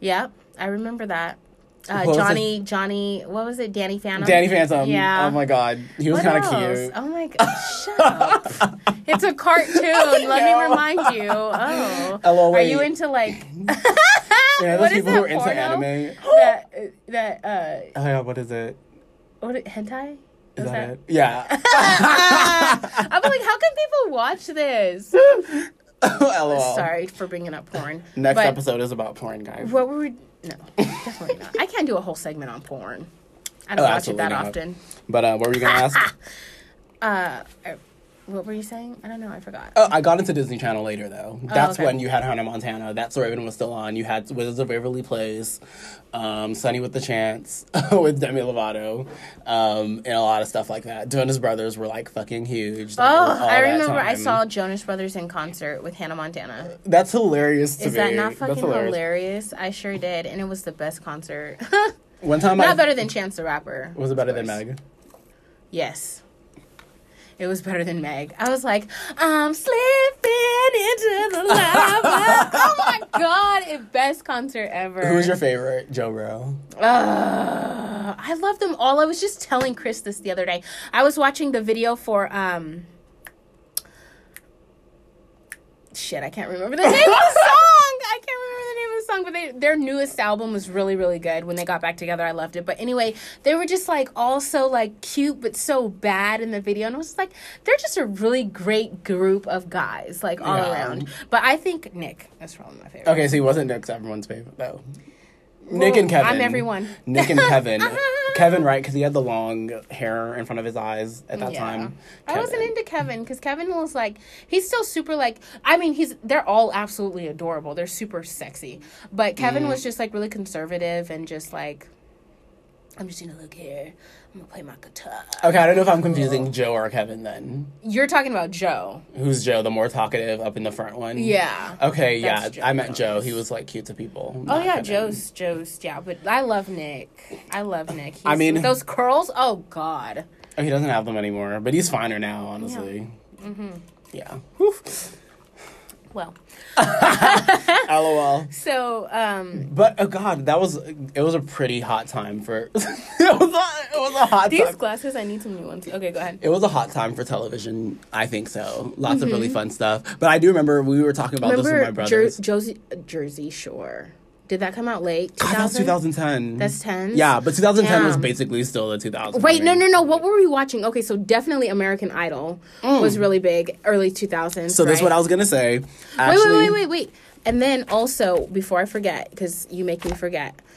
Yep, I remember that. Uh, Johnny, Johnny, what was it? Danny Phantom. Danny Phantom. Yeah. Oh my God, he was kind of cute. Oh my god! Shut up! It's a cartoon. Let me remind you. Oh, Hello, are you into like? Yeah, those is people who that are into anime. That that uh, Oh yeah, what is it? what hentai? Is Was that it? Yeah. I'm like, how can people watch this? Oh, lol. Sorry for bringing up porn. Next But episode is about porn, guys. What were we? No, definitely not. I can't do a whole segment on porn. I Oh, don't watch it that not. often. But uh, what were you gonna ask? Uh, uh, what were you saying? I don't know. I forgot. Oh, I got into Disney Channel later though. That's okay. when you had Hannah Montana. That's Raven was still on. You had Wizards of Waverly Place, um, Sonny with the Chance with Demi Lovato, um, and a lot of stuff like that. Jonas Brothers were like fucking huge. Oh, I remember I saw Jonas Brothers in concert with Hannah Montana. That's hilarious to Is me. that not fucking hilarious. I sure did, and it was the best concert. One time, I Not better than Chance the Rapper. was it better than. Meg? Yes. It was better than Meg. I was like, I'm slipping into the lava. oh my god, it best concert ever. Who's your favorite, Joe Bro? Uh, I love them all. I was just telling Chris this the other day. I was watching the video for um shit, I can't remember the name of the song. I can't remember the name of the song, but they, their newest album was really, really good. When they got back together, I loved it. But anyway, they were just like all so like cute, but so bad in the video, and I was like, they're just a really great group of guys, like all Yeah. around. But I think Nick is probably my favorite. Okay, so he wasn't Nick's everyone's favorite though. Nick and Kevin. I'm everyone. Nick and Kevin. Kevin, right? Because he had the long hair in front of his eyes at that Yeah. time. I wasn't into Kevin because Kevin was like he's still super like I mean he's they're all absolutely adorable. They're super sexy. But Kevin Mm. was just like really conservative and just like I'm just gonna look here. I'm gonna play my guitar. Okay, I don't know if I'm confusing Joe or Kevin then. You're talking about Joe. Who's Joe, the more talkative up in the front one? Yeah. Okay, yeah, Joe I meant Joe. He was like cute to people. Oh yeah, Kevin. Joe's Joe's yeah, but I love Nick. I love Nick. He's, I mean- those curls. Oh God. Oh, he doesn't have them anymore, but he's finer now, honestly. Mm-hmm. Yeah. Whew. Well, LOL. so um, But oh god, that was it was a pretty hot time for it was a, it was a hot time. these time. glasses. I need some new ones. Okay, go ahead. It was a hot time for television. I think so. Lots of really fun stuff. But I do remember we were talking about this with my Mm-hmm. Jer- brothers. Jersey Jersey Shore? Did that come out late? God, that was 2010. That's 10? Yeah, but 2010 was basically still the 2000. Wait, no, no, no. What were we watching? Okay, so definitely American Idol was really big, early 2000s. Mm. So this is what I was gonna say. Wait, Actually, wait, wait, wait, wait. And then also, before I forget, because you make me forget.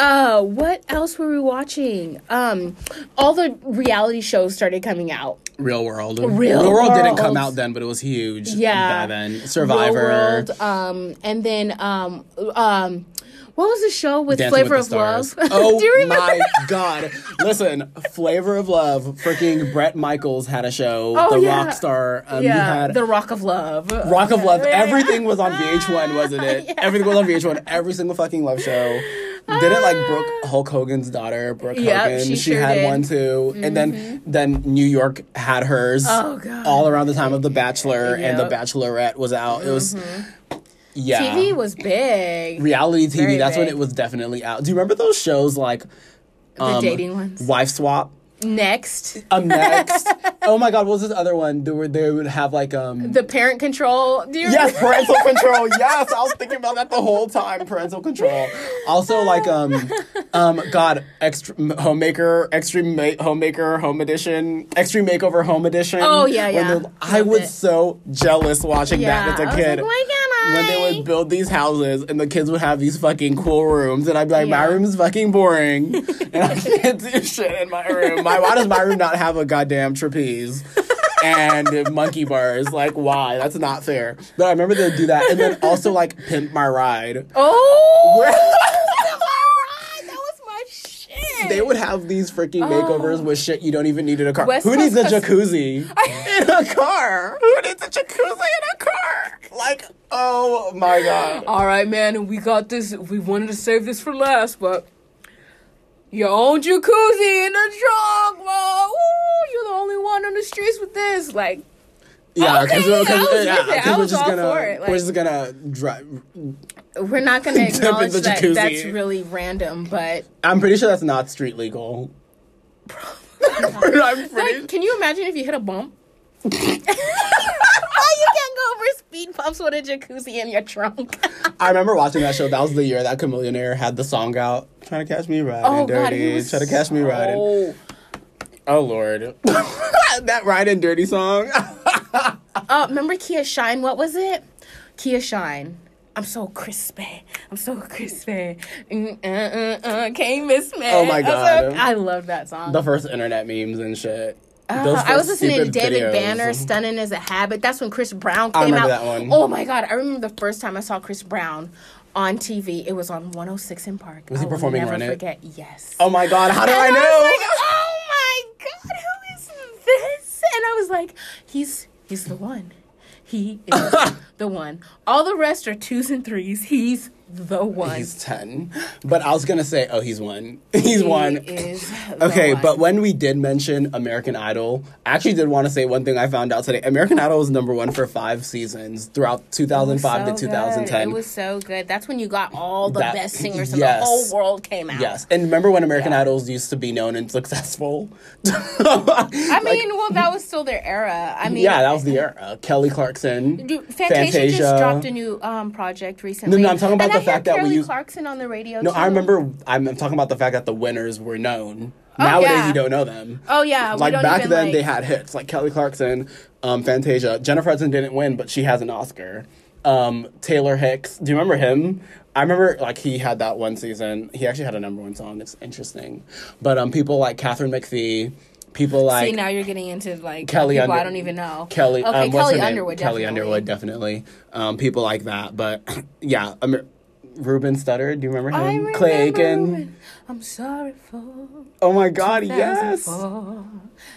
uh, what else were we watching? Um, all the reality shows started coming out. Real World. Real World didn't come out then, but it was huge. Yeah. by then Survivor. Real World, um, and then um, um, what was the show with Dancing Flavor with of Love? Oh Do you remember? my god! Listen, Flavor of Love. Freaking Bret Michaels had a show. Oh, the yeah. rock star. Um, yeah, The Rock of Love. Rock of Love. Everything was on VH1, wasn't it? Yeah. Everything was on VH1. Every single fucking love show. Didn't like Brooke Hulk Hogan's daughter, Brooke Yep, Hogan. she She, sure had did. Mm-hmm. one too, and then then New York had hers. Oh, God. All around the time of The Bachelor and The Mm-hmm. Bachelorette was out. It was yeah. TV was big. reality TV. Very that's when it was definitely out. Do you remember those shows like The um, dating ones. Wife Swap? Next, Um, next. oh my God, what was this other one? There where they would have like um. the parent control. Do Yes, parental control. Yes, I was thinking about that the whole time. Parental control. Also, like um, um, God, homemaker, extreme ma- homemaker, home edition, extreme makeover, home edition. Oh, yeah, yeah. I was it. so jealous watching Yeah, that as a kid. like, why can't I? when they would build these houses and the kids would have these fucking cool rooms and I'd be like, my room is fucking boring and I can't do shit in my room. My, why does my room not have a goddamn trapeze? and monkey bars, like why? That's not fair. But I remember they'd do that, and then also like pimp my ride. Oh, Where- that was my shit. they would have these freaking makeovers oh. with shit you don't even need in a car. West Who needs a jacuzzi in a car? Who needs a jacuzzi in a car? Like, oh my god. All right, man, we got this. We wanted to save this for last, but your own jacuzzi in the trunk, bro. Ooh, you're the only one on the streets with this. Like, Yeah, Okay, because I was yeah, with it. I 'cause we're just gonna for it, like- we're just gonna drive. we're not gonna acknowledge that jacuzzi. that's really random, but I'm pretty sure that's not street legal. I'm pretty. like, can you imagine if you hit a bump? You can't go over speed bumps with a jacuzzi in your trunk. I remember watching that show. That was the year that Chamillionaire had the song out, "Trying to Catch Me Riding oh Dirty." was Try to catch me riding. Oh Lord, that riding dirty song. Uh, remember Kia Shine? What was it? Kia Shine. I'm so crispy. I'm so crispy. Mm, uh, uh, uh, can't miss me. Oh my I'm so- God. I love that song. the first internet memes and shit. Uh, I was listening to David videos. Banner, "Stunning as a Habit." That's when Chris Brown I came remember out. that one. Oh my god! I remember the first time I saw Chris Brown on TV. It was on 106 in Park. Was he I performing never Run It? forget. Yes. Oh my God, how do And I know? like, oh my god, who is this? And I was like, he's he's the one. He is the one. All the rest are twos and threes. He's the one. He's ten, but I was gonna say, oh, he's one. He's He one. Okay, one. but when we did mention American Idol, I actually did want to say one thing I found out today. American Idol was number one for five seasons throughout 2005 So to 2010. good. It was so good. That's when you got all the That- best singers in yes. the whole world came out. Yes, and remember when American Yeah. Idols used to be known and successful? I mean, well, that was still their era. I mean, yeah, that was the era. Kelly Clarkson, Dude, Fantasia, just dropped a new um, project recently. No, no, I'm talking about the fact that Kelly you- Clarkson on the radio. No, too. I remember. I'm, I'm talking about the fact that the winners were known. Nowadays, yeah. you don't know them. Oh yeah, we like back even, then, like- they had hits like Kelly Clarkson, um, Fantasia. Jennifer Hudson didn't win, but she has an Oscar. Um, Taylor Hicks. Do you remember him? I remember like he had that one season. He actually had a number one song. It's interesting. But um, people like Katharine McPhee. People like See, now you're getting into like Kelly people I don't even know. Kelly. Okay, um, Kelly? Underwood. Kelly definitely. Underwood, definitely. Um, people like that. But yeah, um, Ruben Studdard. Do you remember him? I remember. Clay Aiken. when I'm sorry for Oh my God! Yes.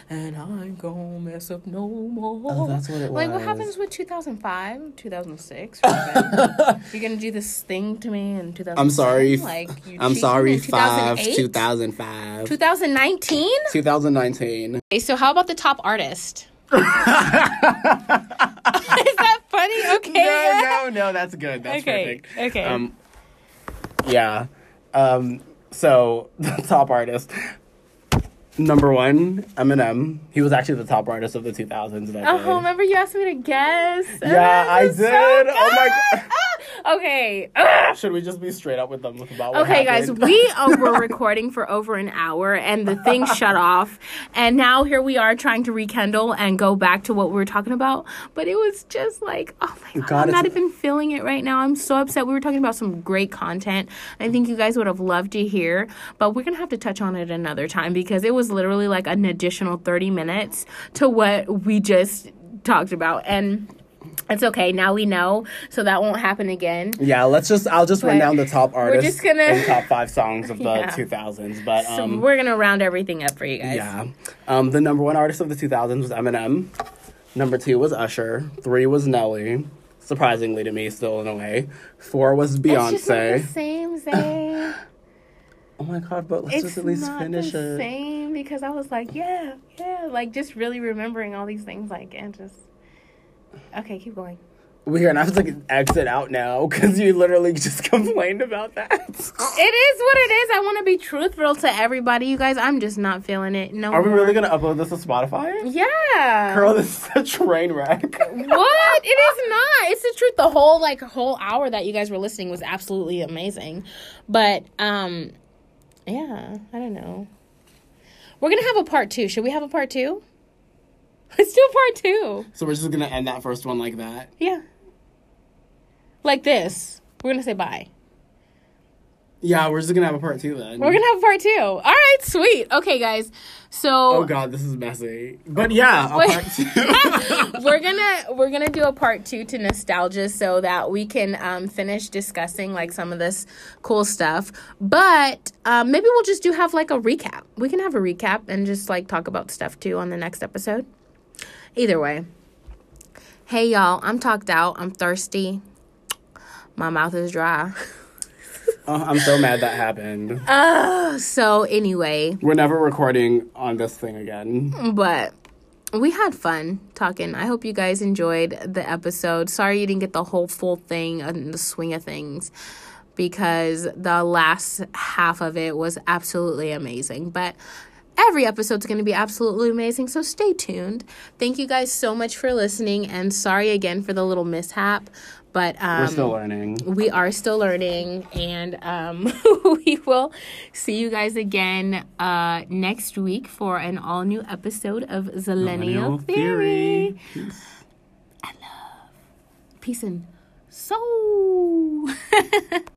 and I ain't gonna mess up no more. Oh, that's what it Like, what happens with 2005, 2006? You're gonna do this thing to me in 2000. I'm sorry. Like, you I'm sorry. Five. 2008? 2005. 2019. 2019. Okay, so how about the top artist? Is that funny? Okay. No, no, no. That's good. That's Okay, perfect. okay. Um, yeah. Um, so the top artist. Number one, Eminem. He was actually the top artist of the 2000s. That Oh, day. remember you asked me to guess? Yeah, I was so did. Oh my. God. Ah, okay. Should we just be straight up with them about Okay, guys, we uh, were recording for over an hour and the thing shut off. And now here we are trying to rekindle and go back to what we were talking about. But it was just like, oh my God, God, I'm not even feeling it right now. I'm so upset. We were talking about some great content. I think you guys would have loved to hear. But we're going to have to touch on it another time because it was literally like an additional 30 minutes to what we just talked about. And it's okay. Now we know. So that won't happen again. Yeah, let's just. I'll just run down the top artists We're just gonna- and top five songs of the Yeah. 2000s. But So um, we're going to round everything up for you guys. yeah, um, the number one artist of the 2000s was Eminem. Number two was Usher. Three was Nelly. Surprisingly to me, still in a way. Four was It's just not the Beyonce. same, Zay. Oh my god! But let's just at least not finish the it. same because I was like, yeah, yeah, like just really remembering all these things, like and just. Okay, keep going. We're gonna have to exit out now because you literally just complained about that. It is what it is. I want to be truthful to everybody, you guys. I'm just not feeling it. No. Are we more. really gonna upload this to Spotify? Yeah. Girl, this is a train wreck. what? It is not. It's the truth. The whole like whole hour that you guys were listening was absolutely amazing. But um yeah, I don't know. We're to have a part 2. Should we have a part 2? Let's do part 2. So we're just gonna end that first one like that. Yeah. Like this. We're to say bye. Yeah, we're just gonna have a part two then. We're to have a part 2. All right, sweet. Okay, guys. So Oh god, this is messy. But yeah, a part two. we're gonna we're gonna do a part two to nostalgia so that we can um, finish discussing like some of this cool stuff but um, maybe we'll just do have like a recap we can have a recap and just like talk about stuff too on the next episode either way hey y'all i'm talked out i'm thirsty my mouth is dry Oh, I'm so mad that happened. uh, so anyway We're never recording on this thing again. but we had fun talking. I hope you guys enjoyed the episode. Sorry you didn't get the whole full thing and the swing of things because the last half of it was absolutely amazing. But every episode's going to be absolutely amazing, so stay tuned. Thank you guys so much for listening and sorry again for the little mishap, but um We're still learning. we are still learning and um, we will see you guys again uh, next week for an all new episode of Zillennial Theory. Peace. Peace and soul.